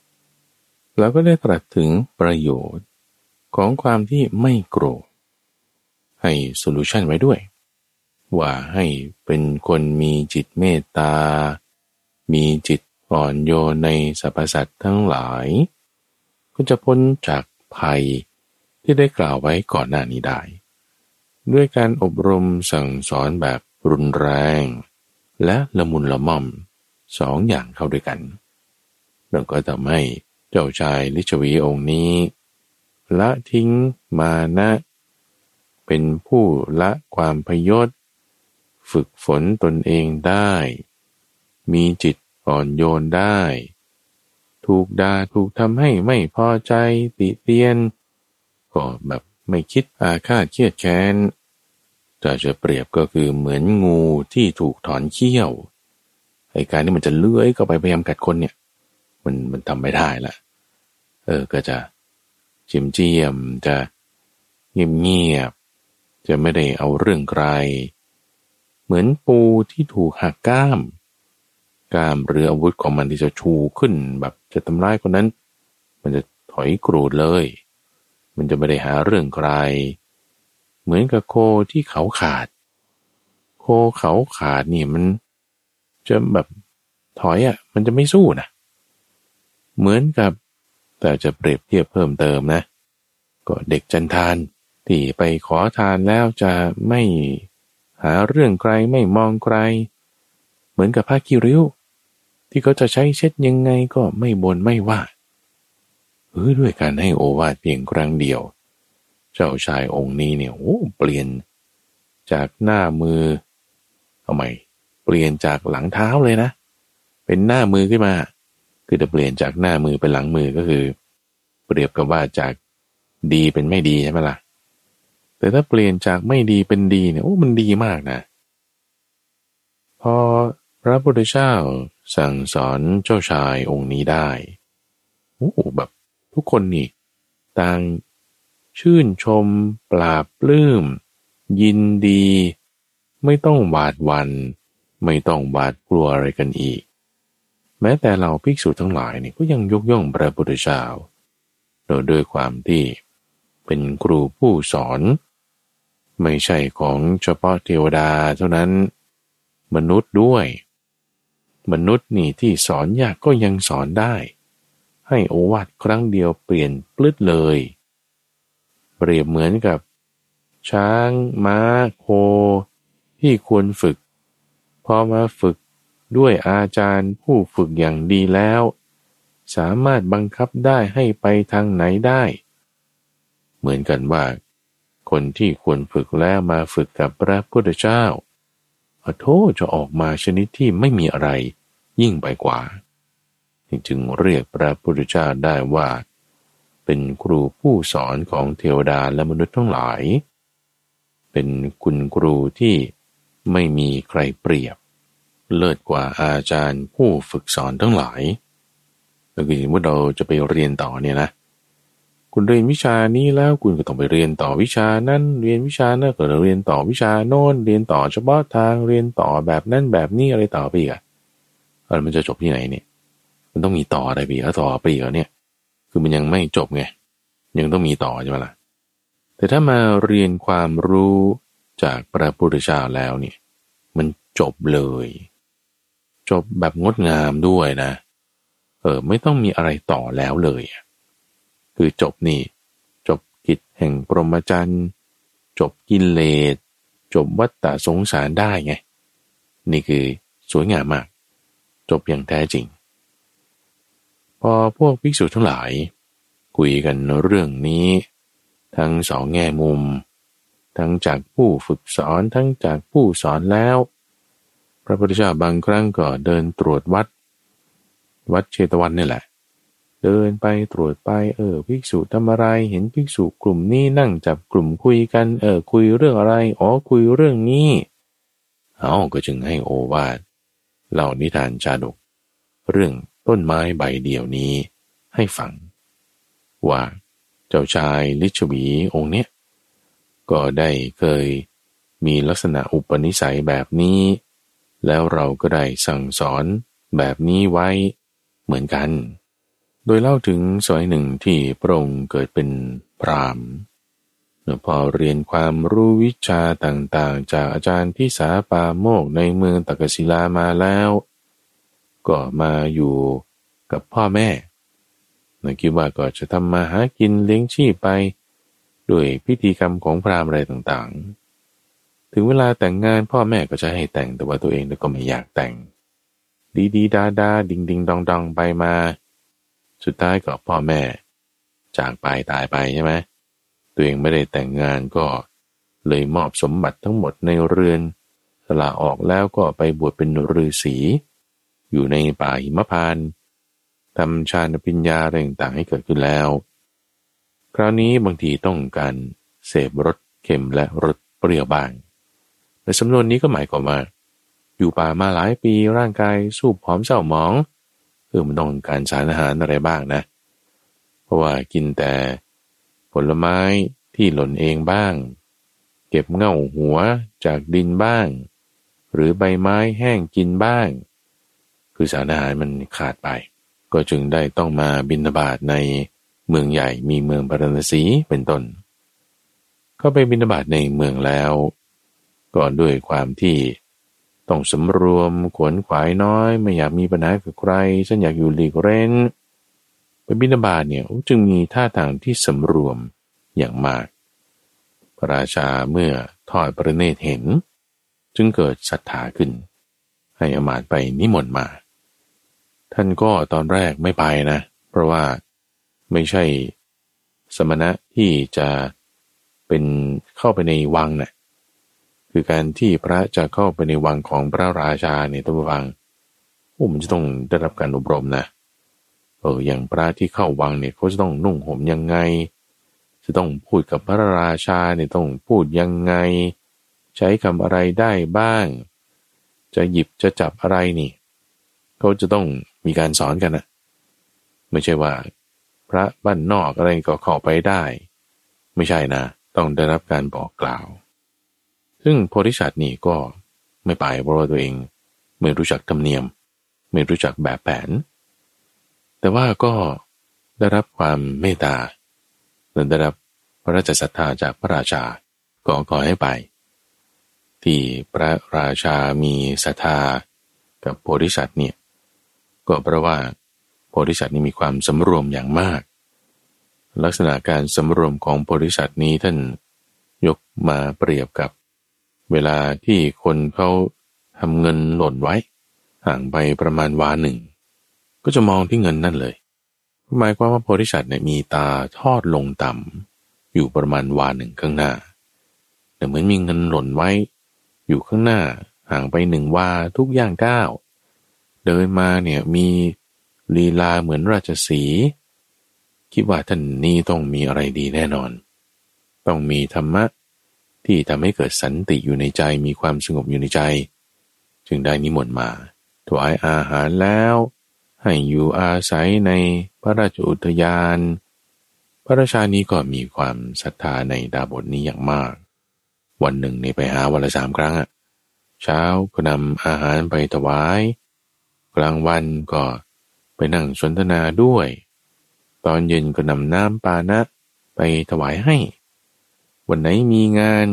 แล้วก็ได้ตรัสถึงประโยชน์ของความที่ไม่โกรธให้โซลูชันไว้ด้วย ว่าให้เป็นคนมีจิตเมตตา มีจิตอ่อนโยนในสรรพสัตว์ทั้งหลาย ก็จะพ้นจากภัยที่ได้กล่าวไว้ก่อนหน้านี้ได้ ด้วยการอบรมสั่งสอนแบบ รุนแรง และละมุนละม่อมสองอย่างเข้าด้วยกันเราก็ทำให้เจ้าชายลิชวีองค์นี้ ละทิ้งมานะ เป็นผู้ละความพยศ ฝึกฝนตนเองได้ มีจิตอ่อนโยนได้ ถูกด่าถูกทำให้ไม่พอใจติเตียน ก็แบบไม่คิดอาฆาตเครียดแค้น จะจะเปรียบก็คือเหมือนงูที่ถูกถอนเขี้ยวไอ้การที่มันจะเลื้อยเข้าไปพยายามกัดคนเนี่ย มันมันทำไม่ได้ละเออก็จะจิมเจียมจะเงียบเงียบจะไม่ได้เอาเรื่องไกลเหมือนปูที่ถูกหักก้ามกามหรืออาวุธของมันที่จะชูขึ้นแบบจะทำร้ายคนนั้น มันจะถอยกรูดเลย มันจะไม่ได้หาเรื่องไกล เหมือนกับโคที่เขาขาด โคเขาขาดนี่มันจะแบบถอยอะ่ะ มันจะไม่สู้นะเหมือนกับแต่จะเปรียบเทียบเพิ่มเติมนะ ก็เด็กจันทานที่ไปขอทานแล้วจะไม่หาเรื่องไกลไม่มองไกลเหมือนกับผ้าคิริ้ว ที่เขาจะใช้เช็ดยังไงก็ไม่บนไม่ว่าเออด้วยการให้โอวาทเพียงครั้งเดียว เจ้าชายองค์นี้เนี่ยโอ้เปลี่ยนจากหน้ามือเอาใหม่เปลี่ยนจากหลังเท้าเลยนะ เป็นหน้ามือขึ้นมา คือจะเปลี่ยนจากหน้ามือเป็นหลังมือก็คือ เปรียบกับว่าจากดีเป็นไม่ดีใช่ไหมล่ะ แต่ถ้าเปลี่ยนจากไม่ดีเป็นดีเนี่ยโอ้มันดีมากนะ พอพระพุทธเจ้าสั่งสอนเจ้าชายองค์นี้ได้โอ้แบบทุกคนนี่ต่าง ชื่นชม ปราบปลื้ม ยินดี ไม่ต้องหวาดวัน ไม่ต้องหวาดกลัวอะไรกันอีก แม้แต่เราภิกษุทั้งหลายนี่ก็ยังยกย่องพระพุทธเจ้าโดยด้วยความที่เป็นครูผู้สอน ไม่ใช่ของเฉพาะเทวดาเท่านั้น มนุษย์ด้วย มนุษย์นี่ที่สอนยากก็ยังสอนได้ ให้โอวาทครั้งเดียวเปลี่ยนปลื้ดเลย เปรียบเหมือนกับ ช้าง ม้า โค ที่ควรฝึก พอมาฝึกด้วยอาจารย์ผู้ฝึกอย่างดีแล้ว สามารถบังคับได้ให้ไปทางไหนได้ เหมือนกันว่า คนที่ควรฝึกแล้วมาฝึกกับพระพุทธเจ้าขอโทษจะออกมาชนิดที่ไม่มีอะไรยิ่งไปกว่า จึงเรียกพระพุทธเจ้าได้ว่า เป็นครูผู้สอนของเทวดาและมนุษย์ทั้งหลาย เป็นคุณครูที่ไม่มีใครเปรียบ เลิศกว่าอาจารย์ผู้ฝึกสอนทั้งหลายก็คือว่าเราจะไปเรียนต่อเนี่ยนะคุณเรียนวิชานี้แล้วคุณก็ต้องไปเรียนต่อวิชานั้นเรียนวิชานั้นก็เรียนต่อวิชาโน้นเรียนต่อเฉพาะทางเรียนต่อแบบนั้นแบบนี้อะไรต่อไปอีกอะมันจะจบที่ไหนเนี่ย มันต้องมีต่ออะไรไปอีกต่อไปอีกเนี่ย คือมันยังไม่จบไง ยังต้องมีต่อใช่ไหมล่ะ แต่ถ้ามาเรียนความรู้จากพระพุทธเจ้าแล้วเนี่ย มันจบเลย จบแบบงดงามด้วยนะ เออ ไม่ต้องมีอะไรต่อแล้วเลย คือจบนี่ จบกิจแห่งปรมจันทร์ จบกินเลส จบวัฏฏะสงสารได้ไง นี่คือสวยงามมาก จบอย่างแท้จริง พอพวกภิกษุทั้งหลาย คุยกันเรื่องนี้ ทั้งสองแง่มุม ทั้งจากผู้ฝึกสอนทั้งจากผู้สอนแล้ว พระพุทธเจ้าบางครั้งก็เดินตรวจวัด วัดเชตวันนี่แหละ เดินไปตรวจไปเออภิกษุทำอะไรเห็นภิกษุกลุ่มนี้นั่งจับกลุ่มคุยกันเออคุยเรื่องอะไรอ๋อคุยเรื่องนี้เอาก็จึงให้โอวาทเล่านิทานชาดก เรื่อง ต้นไม้ใบเดียวนี้ให้ฟัง ว่าเจ้าชายลิชวีองค์เนี้ยก็ได้เคยมีลักษณะอุปนิสัยแบบนี้ แล้วเราก็ได้สั่งสอนแบบนี้ไว้เหมือนกัน โดยเล่าถึงสอยหนึ่งที่พระองค์เกิดเป็นพรามพอเรียนความรู้วิชาต่างๆ จากอาจารย์ที่สาปาโมกในเมืองตะกศิลามาแล้ว ก็มาอยู่กับพ่อแม่นคิดว่าก็จะทำมาหากินเลี้ยงชีพไป ด้วยพิธีกรรมของพราหมณ์อะไรต่างๆ ถึงเวลาแต่งงานพ่อแม่ก็จะให้แต่งแต่ว่าตัวเองก็ไม่อยากแต่ง ดีดีดาดาดิงดิงดองดองไปมา สุดท้ายก็พ่อแม่ จากไปตายไปใช่ไหมตัวเองไม่ได้แต่งงานก็เลยมอบสมบัติทั้งหมดในเรือนสละออกแล้วก็ไปบวชเป็นฤาษี อยู่ในป่าหิมพานทำฌานปัญญาอะไรต่างๆให้เกิดขึ้นแล้ว คราวนี้บางทีต้องการเสพรสเค็มและรสเปรี้ยวบ้างในสำนวนนี้ก็หมายความว่า อยู่ป่ามาหลายปีร่างกายสูบผอมเศร้าหมองเออมันต้องการสารอาหารอะไรบ้างนะ เพราะว่ากินแต่ผลไม้ที่หล่นเองบ้าง เก็บเง่าหัวจากดินบ้าง หรือใบไม้แห้งกินบ้าง คือสารอาหารมันขาดไป ก็จึงได้ต้องมาบินบาตในเมืองใหญ่มีเมืองปารณสีเป็นต้น เข้าไปบินบาตในเมืองแล้วก่อนด้วยความที่ต้องสำรวมขวนขวายน้อย ไม่อยากมีปัญหากับใครฉันอยากอยู่หลีกเร้นไปบินาบาตเนี่ยจึงมีท่าทางที่สำรวมอย่างมากพระราชาเมื่อทอดประเนตรเห็น จึงเกิดศรัทธาขึ้น ให้อมาตไปนิมนต์มา ท่านก็ตอนแรกไม่ไปนะ เพราะว่าไม่ใช่สมณะที่จะเป็นเข้าไปในวังนะ่ะคือการที่พระจะเข้าไปในวังของพระราชาเนี่ยต้องวังโอ้มันจะต้องได้รับการอบรมนะเอออย่างพระที่เข้าวังเนี่ยเขาจะต้องนุ่งห่มยังไง จะต้องพูดกับพระราชาเนี่ยต้องพูดยังไง ใช้คำอะไรได้บ้าง จะหยิบจะจับอะไรนี่เขาจะต้อง มีการสอนกันนะไม่ใช่ว่า พระบ้านนอกอะไรก็เข้าไปได้ ไม่ใช่นะ ต้องได้รับการบอกกล่าว ซึ่งโพธิสัตว์นี่ก็ไม่ไปเพราะว่าตัวเอง ไม่รู้จักธรรมเนียม ไม่รู้จักแบบแผน แต่ว่าก็ได้รับความเมตตาและได้รับพระราชศรัทธาจากพระราชาก็ขอให้ไป ที่พระราชามีศรัทธากับโพธิสัตว์เนี่ย ก็เพราะว่าโพธิสัตว์นี้มีความสำรวมอย่างมาก ลักษณะการสำรวมของโพธิสัตว์นี้ท่านยกมาเปรียบกับ เวลาที่คนเขาทำเงินหล่นไว้ ห่างไปประมาณวาหนึ่ง ก็จะมองที่เงินนั่นเลยหมายความว่าโพธิสัตว์เนี่ยมีตาทอดลงต่ำอยู่ประมาณวาหนึ่งข้างหน้าแต่เหมือนมีเงินหล่นไว้ อยู่ข้างหน้าห่างไปหนึ่งวาทุกอย่างก้าว เดินมาเนี่ยมีลีลาเหมือนราชสีคิดว่าท่านนี้ต้องมีอะไรดีแน่นอน ต้องมีธรรมะที่ทำให้เกิดสันติอยู่ในใจมีความสงบอยู่ในใจ จึงได้นิมนต์มาถวายอาหารแล้ว ให้อยู่อาศัยในพระราชอุทยาน พระราชานี้ก็มีความศรัทธาในดาบทนี้อย่างมาก วันหนึ่งนี่ไปหาวันละสามครั้งอะเช้าก็นำอาหารไปถวาย ลางวันก็ไปนั่งสนทนาด้วย ตอนเย็นก็นำน้ำปานะไปถวายให้ วันไหนมีงาน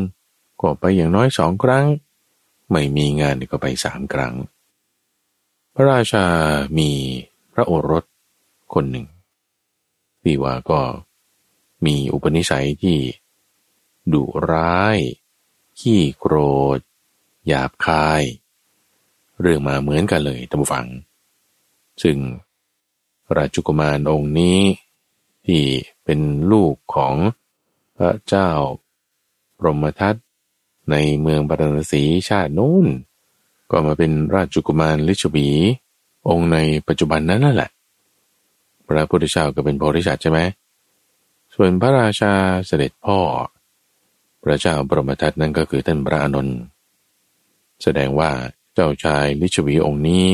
ก็ไปอย่างน้อยสองครั้ง ไม่มีงานก็ไปสามครั้ง พระราชามีพระโอรสคนหนึ่งที่ว่าก็มีอุปนิสัยที่ดุร้าย ขี้โกรธ หยาบคาย เรื่องมาเหมือนกันเลยท่านผู้ฟัง ซึ่งราชกุมารองค์นี้ ที่เป็นลูกของพระเจ้าพรหมทัตในเมืองปารณสีชาตินู้น ก็มาเป็นราชกุมารลิชบีองค์ในปัจจุบันนั้นนั่นแหละ พระพุทธเจ้าก็เป็นโพธิสัตว์ใช่ไหม ส่วนพระราชาเสด็จพ่อ พระเจ้าบรมทัตนั่นก็คือท่านพระอานนท์แสดงว่า เจ้าชายลิชวีองค์นี้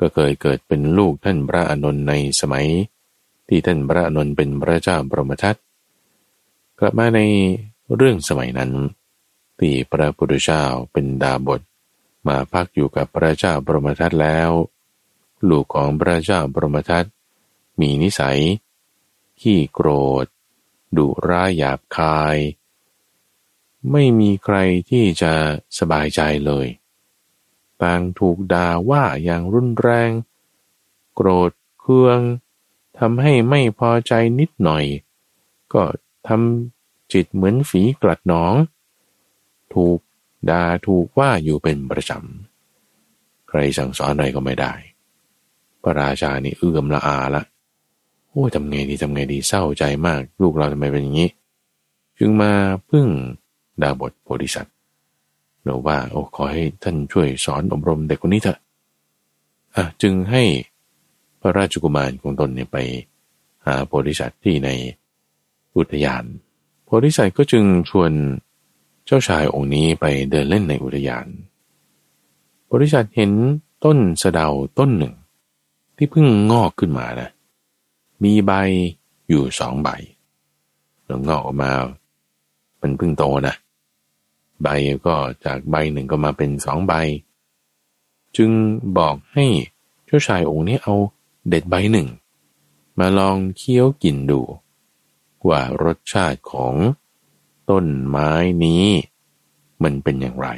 ก็เคยเกิดเป็นลูกท่านพระอานนท์ในสมัย ที่ท่านพระอานนท์เป็นพระเจ้าบรมทัตกลับมาในเรื่องสมัยนั้นที่พระพุทธเจ้าเป็นดาบทมาพักอยู่กับพระเจ้าบรมทัตแล้ว ลูกของพระเจ้าบรมทัตมีนิสัย ขี้โกรธ ดุร้ายหยาบคาย ไม่มีใครที่จะสบายใจเลย ต่างถูกด่าว่าอย่างรุนแรง โกรธเคืองทำให้ไม่พอใจนิดหน่อย ก็ทำจิตเหมือนฝีกลัดหนอง ถูกด่าถูกว่าอยู่เป็นประจำ ใครสั่งสอนอะไรก็ไม่ได้ พระราชานี่เอื้อมละอาละโอ้ทำไงดีทำไงดีเศร้าใจมาก ลูกเราทำไมเป็นอย่างนี้ จึงมาพึ่งดาบทโพธิสัตว์ เนาว่าโอ้ขอให้ท่านช่วยสอนอบรมเด็กคนนี้เถอะอะจึงให้พระราชกุมารของตนเนี่ยไปหาโพธิสัตว์ที่ในอุทยาน โพธิสัตว์ก็จึงชวนเจ้าชายองค์นี้ไปเดินเล่นในอุทยาน โพธิสัตว์เห็นต้นสะเดาต้นหนึ่ง ที่เพิ่งงอกขึ้นมานะ มีใบอยู่สองใบแล้วงอกออกมา มันเพิ่งโตนะ ใบก็จากใบหนึ่งก็มาเป็นสองใบ จึงบอกให้เจ้าชายองค์นี้เอาเด็ดใบหนึ่ง มาลองเคี้ยวกินดู ว่ารสชาติของต้นไม้นี้ มันเป็นอย่างไร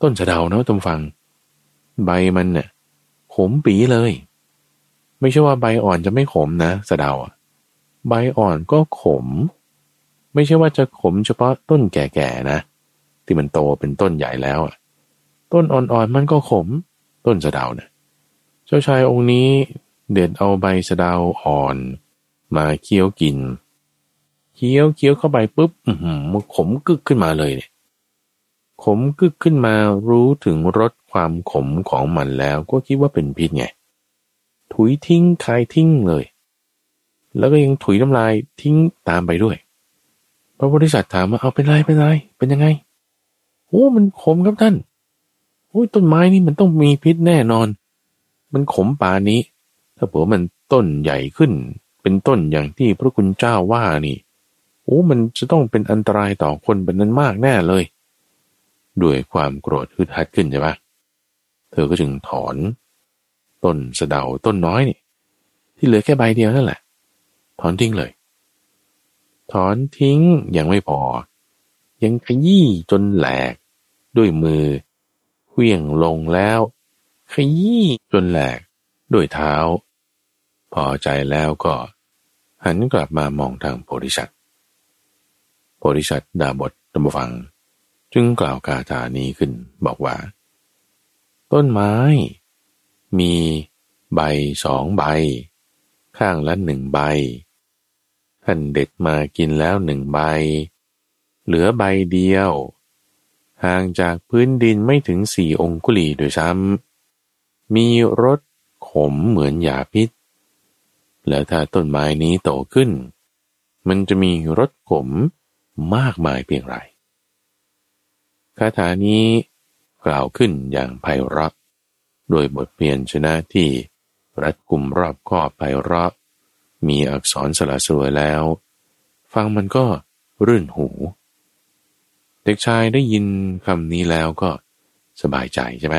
ต้นสะเดาเนาะต้มฟัง ใบมันเนี่ยขมปีเลย ไม่ใช่ว่าใบอ่อนจะไม่ขมนะสะเดาใบอ่อนก็ขม ไม่ใช่ว่าจะขมเฉพาะต้นแก่ๆนะ ที่มันโตเป็นต้นใหญ่แล้วอะ ต้นอ่อนๆมันก็ขม ต้นสะเดาเนี่ยเจ้าชายองค์นี้เด็ดเอาใบสะเดาอ่อน มาเคี้ยวกิน เคี้ยวเคี้ยวเข้าไปปุ๊บอืมันขมกึกขึ้นมาเลยเนี่ย ขมกึกขึ้นมารู้ถึงรสความขมของมันแล้วก็คิดว่าเป็นพิษไง ถุยทิ้งคายทิ้งเลย แล้วก็ยังถุยน้ำลายทิ้งตามไปด้วย พระบริษัทถามว่าเอาเป็นไรเป็นไร เป็นยังไงโอ้มันขมครับท่านโอ้ยต้นไม้นี่มันต้องมีพิษแน่นอน มันขมป่านี้ ถ้าเผื่อมันต้นใหญ่ขึ้น เป็นต้นอย่างที่พระคุณเจ้าว่านี่โอ้มันจะต้องเป็นอันตรายต่อคนเป็นนั้นมากแน่เลย ด้วยความโกรธฮึดฮัดขึ้นใช่ปะเธอก็จึงถอน ต้นสะเดาต้นน้อยนี่ ที่เหลือแค่ใบเดียวนั่นแหละ ถอนทิ้งเลย ถอนทิ้งยังไม่พอ ยังขยี้จนแหลก ด้วยมือเวี่ยงลงแล้ว ขยี้จนแหลก ด้วยเท้า พอใจแล้วก็ หันกลับมามองทางโพธิสัตว์โพธิสัตว์ดาบทตมฟัง จึงกล่าวคาถานี้ขึ้นบอกว่า ต้นไม้ มีใบสองใบ ข้างละหนึ่งใบ ท่านเด็ดมากินแล้วหนึ่งใบ เหลือใบเดียว ห่างจากพื้นดินไม่ถึงสี่องคุลีโดยซ้ำมีรสขมเหมือนยาพิษ แล้วถ้าต้นไม้นี้โตขึ้น มันจะมีรสขมมากมายเพียงไรคาถานี้กล่าวขึ้นอย่างไพเราะโดยบทเพียนชนะที่รัดกุมรอบคอไพเราะ มีอักษรสละสวยแล้ว ฟังมันก็รื่นหู เด็กชายได้ยินคำนี้แล้วก็สบายใจใช่ไหม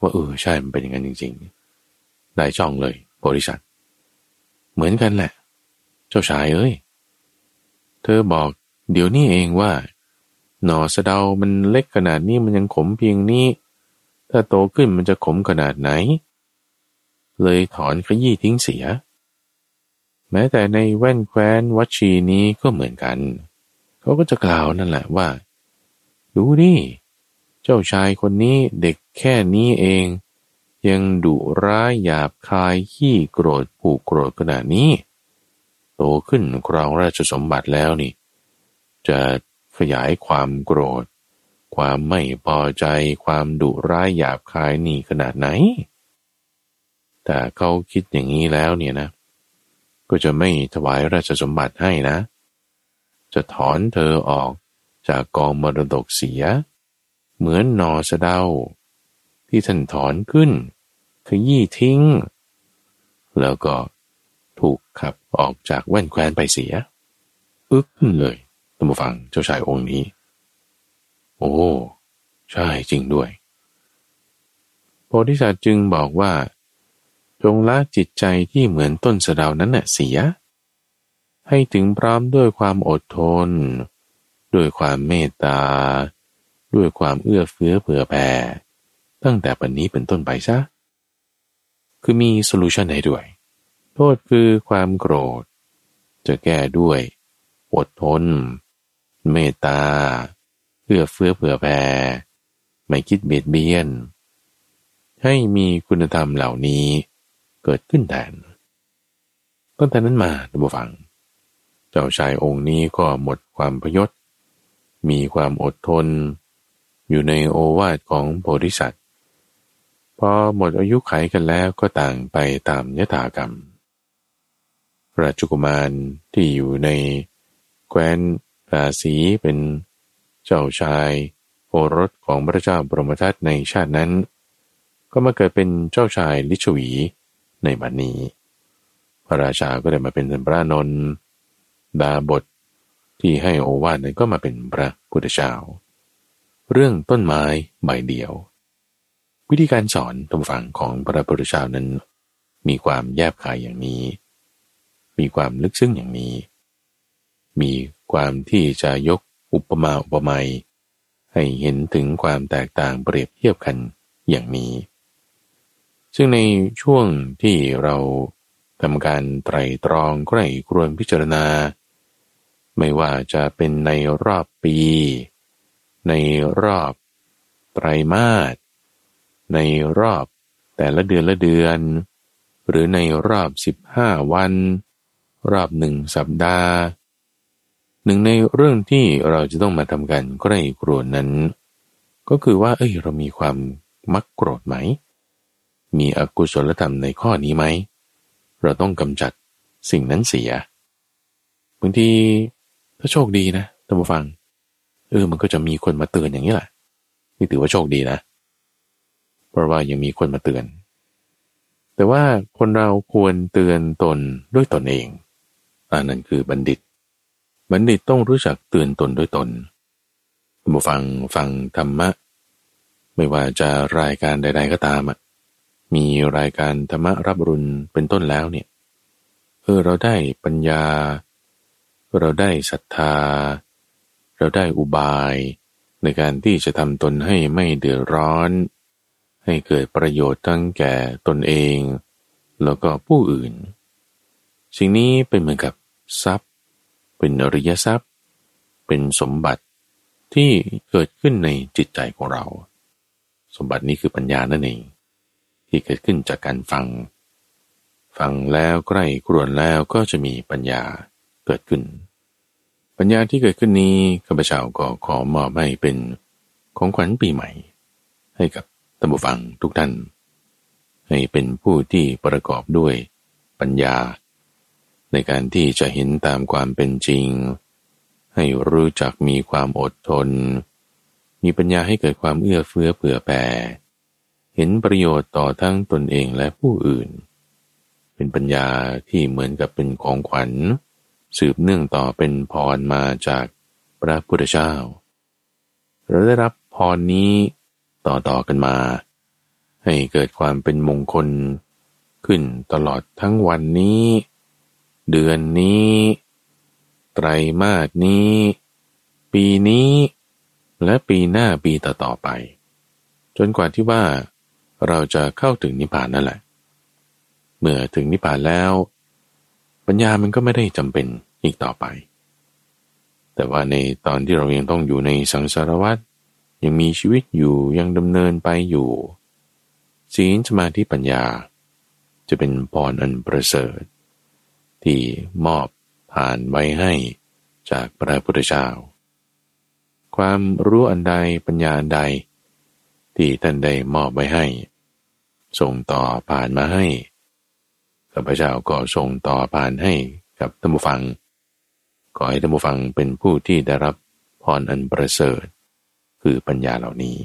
ว่าเออใช่มันเป็นอย่างนั้นจริงๆได้ช่องเลยบริษัท เหมือนกันแหละ เจ้าชายเอ้ย เธอบอกเดี๋ยวนี้เองว่า หนอสะเดามันเล็กขนาดนี้มันยังขมเพียงนี้ ถ้าโตขึ้นมันจะขมขนาดไหน เลยถอนขยี้ทิ้งเสีย แม้แต่ในแว่นแคว้นวัชีนี้ก็เหมือนกัน เขาก็จะกล่าวนั่นแหละว่า ดูดิเจ้าชายคนนี้เด็กแค่นี้เอง ยังดุร้ายหยาบคายขี้โกรธผูกโกรธขนาดนี้ โตขึ้นครองราชสมบัติแล้วนี่ จะขยายความโกรธ ความไม่พอใจความดุร้ายหยาบคายนี่ขนาดไหน แต่เขาคิดอย่างนี้แล้วเนี่ยนะ ก็จะไม่ถวายราชสมบัติให้นะ จะถอนเธอออกจากกองมรดกเสีย เหมือนนอสะเดา ที่ท่านถอนขึ้นขยี้ทิ้ง แล้วก็ถูกขับออกจากแว่นแควนไปเสีย อึกเลยตัมฟังเจ้าชายองค์นี้ โอ้ ใช่จริงด้วย โพธิสัตว์จึงบอกว่า จงละจิตใจที่เหมือนต้นสะเดานั้นน่ะเสีย ให้ถึงพร้อมด้วยความอดทน ด้วยความเมตตา ด้วยความเอื้อเฟื้อเผื่อแผ่ตั้งแต่ปัจนนี้เป็นต้นไปซะ คือมีโซลูชันให้ด้วย โทษคือความโกรธ จะแก้ด้วย อดทน เมตตา เอื้อเฟื้อเผื่อแผ่ไม่คิดเบียดเบียน ให้มีคุณธรรมเหล่านี้ เกิดขึ้นแทนตั้งแต่นั้นมาท่านผู้ฟัง เจ้าชายองค์นี้ก็หมดความพยศ มีความอดทน อยู่ในโอวาทของโพธิสัตว์พอหมดอายุไขกันแล้วก็ต่างไปตามยถากรรม ราชกุมารที่อยู่ในแคว้นราศีเป็นเจ้าชายโอรสของพระเจ้าบรมทัตในชาตินั้น ก็มาเกิดเป็นเจ้าชายลิชวี ในบัดนี้ พระราชาก็ได้มาเป็นพระนนดาบทที่ให้โอวาทนั้นก็มาเป็นพระพุทธเจ้า เรื่องต้นไม้ใบเดียว วิธีการสอนตรงฝั่งของพระพุทธเจ้านั้น มีความแยบคายอย่างนี้ มีความลึกซึ้งอย่างนี้ มีความที่จะยกอุปมาอุปไมยให้เห็นถึงความแตกต่างเปรียบเทียบกันอย่างนี้ ซึ่งในช่วงที่เราทำการไตรตรองใกล้ครวนพิจารณา ไม่ว่าจะเป็นในรอบปี ในรอบไตรมาสในรอบแต่ละเดือนละเดือน หรือในรอบ 15 วัน รอบหนึ่งสัปดาห์ หนึ่งในเรื่องที่เราจะต้องมาทำกันใกล้ครวนนั้น ก็คือว่าเอ้ยเรามีความมักโกรธไหม มีอกุศลธรรมในข้อนี้ไหม เราต้องกำจัดสิ่งนั้นเสียบางทีถ้าโชคดีนะท่านผู้ฟัง เออมันก็จะมีคนมาเตือนอย่างนี้แหละนี่ถือว่าโชคดีนะ เพราะว่ายังมีคนมาเตือน แต่ว่าคนเราควรเตือนตนด้วยตนเองอันนั้นคือบัณฑิต บัณฑิตต้องรู้จักเตือนตนด้วยตนมาฟังฟังธรรมะ ไม่ว่าจะรายการใด ๆ ก็ตามอะ มีรายการธรรมะรับรุนเป็นต้นแล้วเนี่ยเออเราได้ปัญญา เราได้ศรัทธา เราได้อุบาย ในการที่จะทำตนให้ไม่เดือดร้อน ให้เกิดประโยชน์ทั้งแก่ตนเอง แล้วก็ผู้อื่น สิ่งนี้เป็นเหมือนกับทรัพย์ เป็นอริยทรัพย์ เป็นสมบัติที่เกิดขึ้นในจิตใจของเรา สมบัตินี้คือปัญญานั่นเอง ที่เกิดขึ้นจากการฟัง ฟังแล้วใกล้ครวนแล้วก็จะมีปัญญาเกิดขึ้น ปัญญาที่เกิดขึ้นนี้ข้าพเจ้าก็ขอมอบให้เป็นของขวัญปีใหม่ ให้กับตัมบูฟังทุกท่าน ให้เป็นผู้ที่ประกอบด้วยปัญญา ในการที่จะเห็นตามความเป็นจริง ให้รู้จักมีความอดทน มีปัญญาให้เกิดความเอื้อเฟื้อเผื่อแผ่ เห็นประโยชน์ต่อทั้งตนเองและผู้อื่น เป็นปัญญาที่เหมือนกับเป็นของขวัญ สืบเนื่องต่อเป็นพรมาจากพระพุทธเจ้า เราได้รับพรนี้ต่อต่อกันมา ให้เกิดความเป็นมงคลขึ้นตลอดทั้งวันนี้ เดือนนี้ ไตรมาสนี้ ปีนี้ และปีหน้าปีต่อๆไป จนกว่าที่ว่า เราจะเข้าถึงนิพพานนั่นแหละ เมื่อถึงนิพพานแล้ว ปัญญามันก็ไม่ได้จำเป็นอีกต่อไป แต่ว่าในตอนที่เรายังต้องอยู่ในสังสารวัฏยังมีชีวิตอยู่ยังดำเนินไปอยู่ศีลสมาธิปัญญา จะเป็นพรอันประเสริฐ ที่มอบผ่านไว้ให้จากพระพุทธเจ้า ความรู้อันใดปัญญาอันใด ที่ท่านได้มอบไว้ให้ ส่งต่อผ่านมาให้ข้าพเจ้าก็ส่งต่อผ่านให้กับท่านผู้ฟัง ขอให้ท่านผู้ฟังเป็นผู้ที่ได้รับพรอันประเสริฐ คือปัญญาเหล่านี้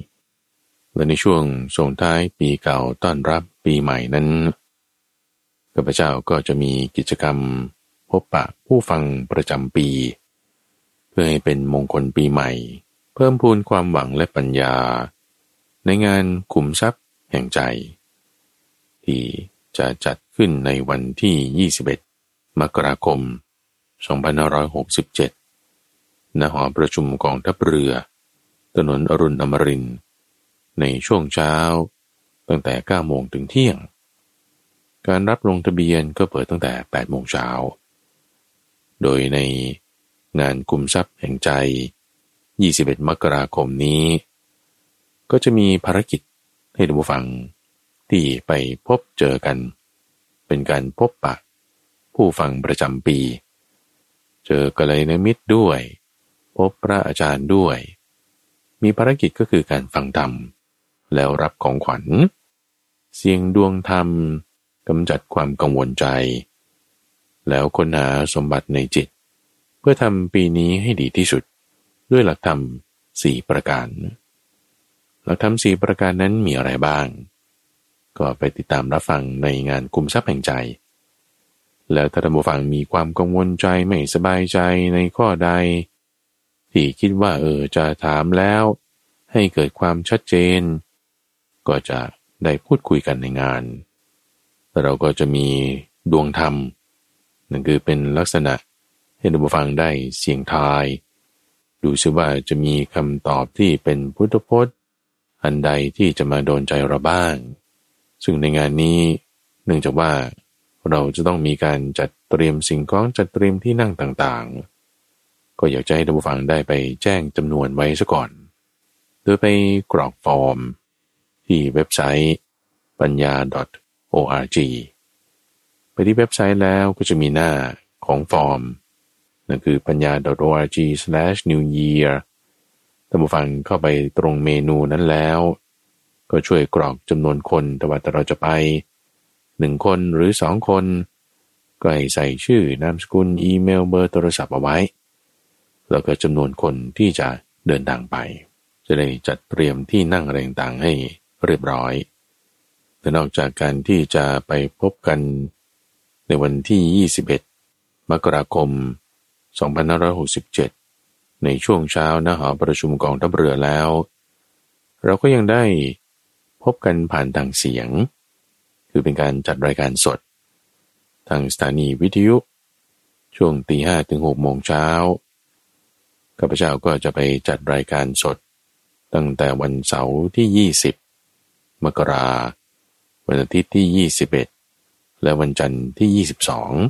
และในช่วงส่งท้ายปีเก่าต้อนรับปีใหม่นั้นข้าพเจ้าก็จะมีกิจกรรมพบปะผู้ฟังประจำปี เพื่อให้เป็นมงคลปีใหม่ เพิ่มพูนความหวังและปัญญา ในงานขุมทรัพย์แห่งใจ ที่จะจัดขึ้นในวันที่ 21 มกราคม 2567 ณ หอประชุมกองทัพเรือ ถนนอรุณอมริน ในช่วงเช้า ตั้งแต่ 9 โมงถึงเที่ยง การรับลงทะเบียนก็เปิดตั้งแต่ 8 โมงเช้า โดยในงานกุมทรัพย์แห่งใจ 21 มกราคมนี้ ก็จะมีภารกิจให้ท่านผู้ฟังที่ไปพบเจอกัน เป็นการพบปะ ผู้ฟังประจำปี เจอกัลยาณมิตรด้วย พบพระอาจารย์ด้วย มีภารกิจก็คือการฟังธรรม แล้วรับของขวัญ เสียงดวงธรรมกำจัดความกังวลใจ แล้วค้นหาสมบัติในจิต เพื่อทำปีนี้ให้ดีที่สุด ด้วยหลักธรรมสี่ประการ หลักธรรมสี่ประการนั้นมีอะไรบ้าง ก็ไปติดตามรับฟังในงานคุมทรัพย์แห่งใจ แล้วถ้าท่านผู้ฟังมีความกังวลใจไม่สบายใจในข้อใด ที่คิดว่าเออจะถามแล้ว ให้เกิดความชัดเจน ก็จะได้พูดคุยกันในงาน เราก็จะมีดวงธรรมนั่นคือเป็นลักษณะให้ท่านผู้ฟังได้เสียงทาย ดูซิว่าจะมีคำตอบที่เป็นพุทธพจน์ อันใดที่จะมาโดนใจเราบ้าง ซึ่งในงานนี้เนื่องจากว่าเราจะต้องมีการจัดเตรียมสิ่งของจัดเตรียมที่นั่งต่างๆ ก็อยากจะให้ท่านผู้ฟังได้ไปแจ้งจำนวนไว้ซะก่อน โดยไปกรอกฟอร์ม ที่เว็บไซต์ปัญญา .org ไปที่เว็บไซต์แล้วก็จะมีหน้าของฟอร์มนั่นคือปัญญา .org/new year ท่านผู้ฟังเข้าไปตรงเมนูนั้นแล้ว ก็ช่วยกรอกจำนวนคนแต่ว่าเราจะไปหนึ่งคนหรือสองคน ก็ให้ใส่ชื่อนามสกุลอีเมลเบอร์โทรศัพท์เอาไว้ แล้วก็จำนวนคนที่จะเดินทางไป จะได้จัดเตรียมที่นั่งอะไรต่างให้เรียบร้อยแต่นอกจากการที่จะไปพบกันในวันที่ 21 มกราคม 2567 ในช่วงเช้าณหอประชุมกองทัพเรือแล้ว เราก็ยังได้พบกันผ่านทางเสียง คือเป็นการจัดรายการสด ทางสถานีวิทยุ ช่วงตีห้ถึงหกโมงเช้าข้าพเจ้าก็จะไปจัดรายการสด ตั้งแต่วันเสาร์ที่ 20 มกราวันอาทิตย์ที่ 21 และวันจันทร์ที่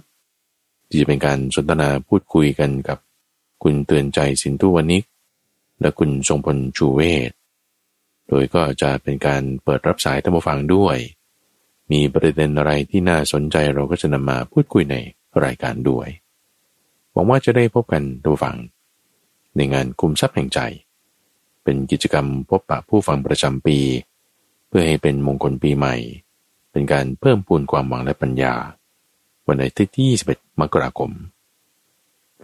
22 ที่จะเป็นการสนทนาพูดคุยกันกับ คุณเตือนใจสินทุวนิก และคุณทรงพลชูเวศโดยก็จะเป็นการเปิดรับสายท่านผู้ฟังด้วย มีประเด็นอะไรที่น่าสนใจเราก็จะนำมาพูดคุยในรายการด้วย หวังว่าจะได้พบกันดูฟัง ในงานคุมทรัพย์แห่งใจ เป็นกิจกรรมพบปะผู้ฟังประจำปี เพื่อให้เป็นมงคลปีใหม่ เป็นการเพิ่มพูนความหวังและปัญญา วันอาทิตย์ที่ 21 มกราคม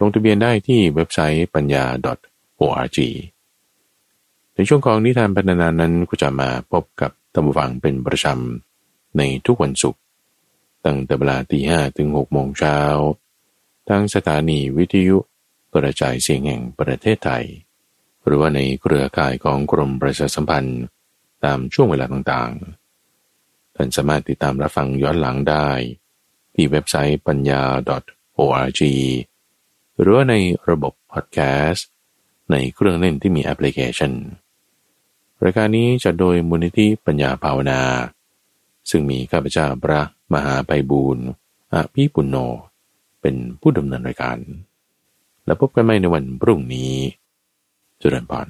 ลงทะเบียนได้ที่เว็บไซต์ปัญญา .org ในช่วงของนิทานพัฒนานั้นก็จะมาพบกับท่านผู้ฟังเป็นประจำในทุกวันศุกร์ตั้งแต่เวลาตีห้ถึงหกโมงเช้าทางสถานีวิทยุกระจายเสียงแห่งประเทศไทย หรือว่าในเครือข่ายของกรมประชาสัมพันธ์ตามช่วงเวลาต่างๆ ท่านสามารถติดตามรับฟังย้อนหลังได้ ที่เว็บไซต์ปัญญา .org หรือว่าในระบบพอดแคสต์ในเครื่องเล่นที่มีแอปพลิเคชัน รายการนี้จะโดยมูลนิธิปัญญาภาวนา ซึ่งมีข้าพเจ้าพระมหาไปบูรณ์อภิปุณโญเป็นผู้ดำเนินรายการ แล้วพบกันใหม่ในวันพรุ่งนี้จุริญพร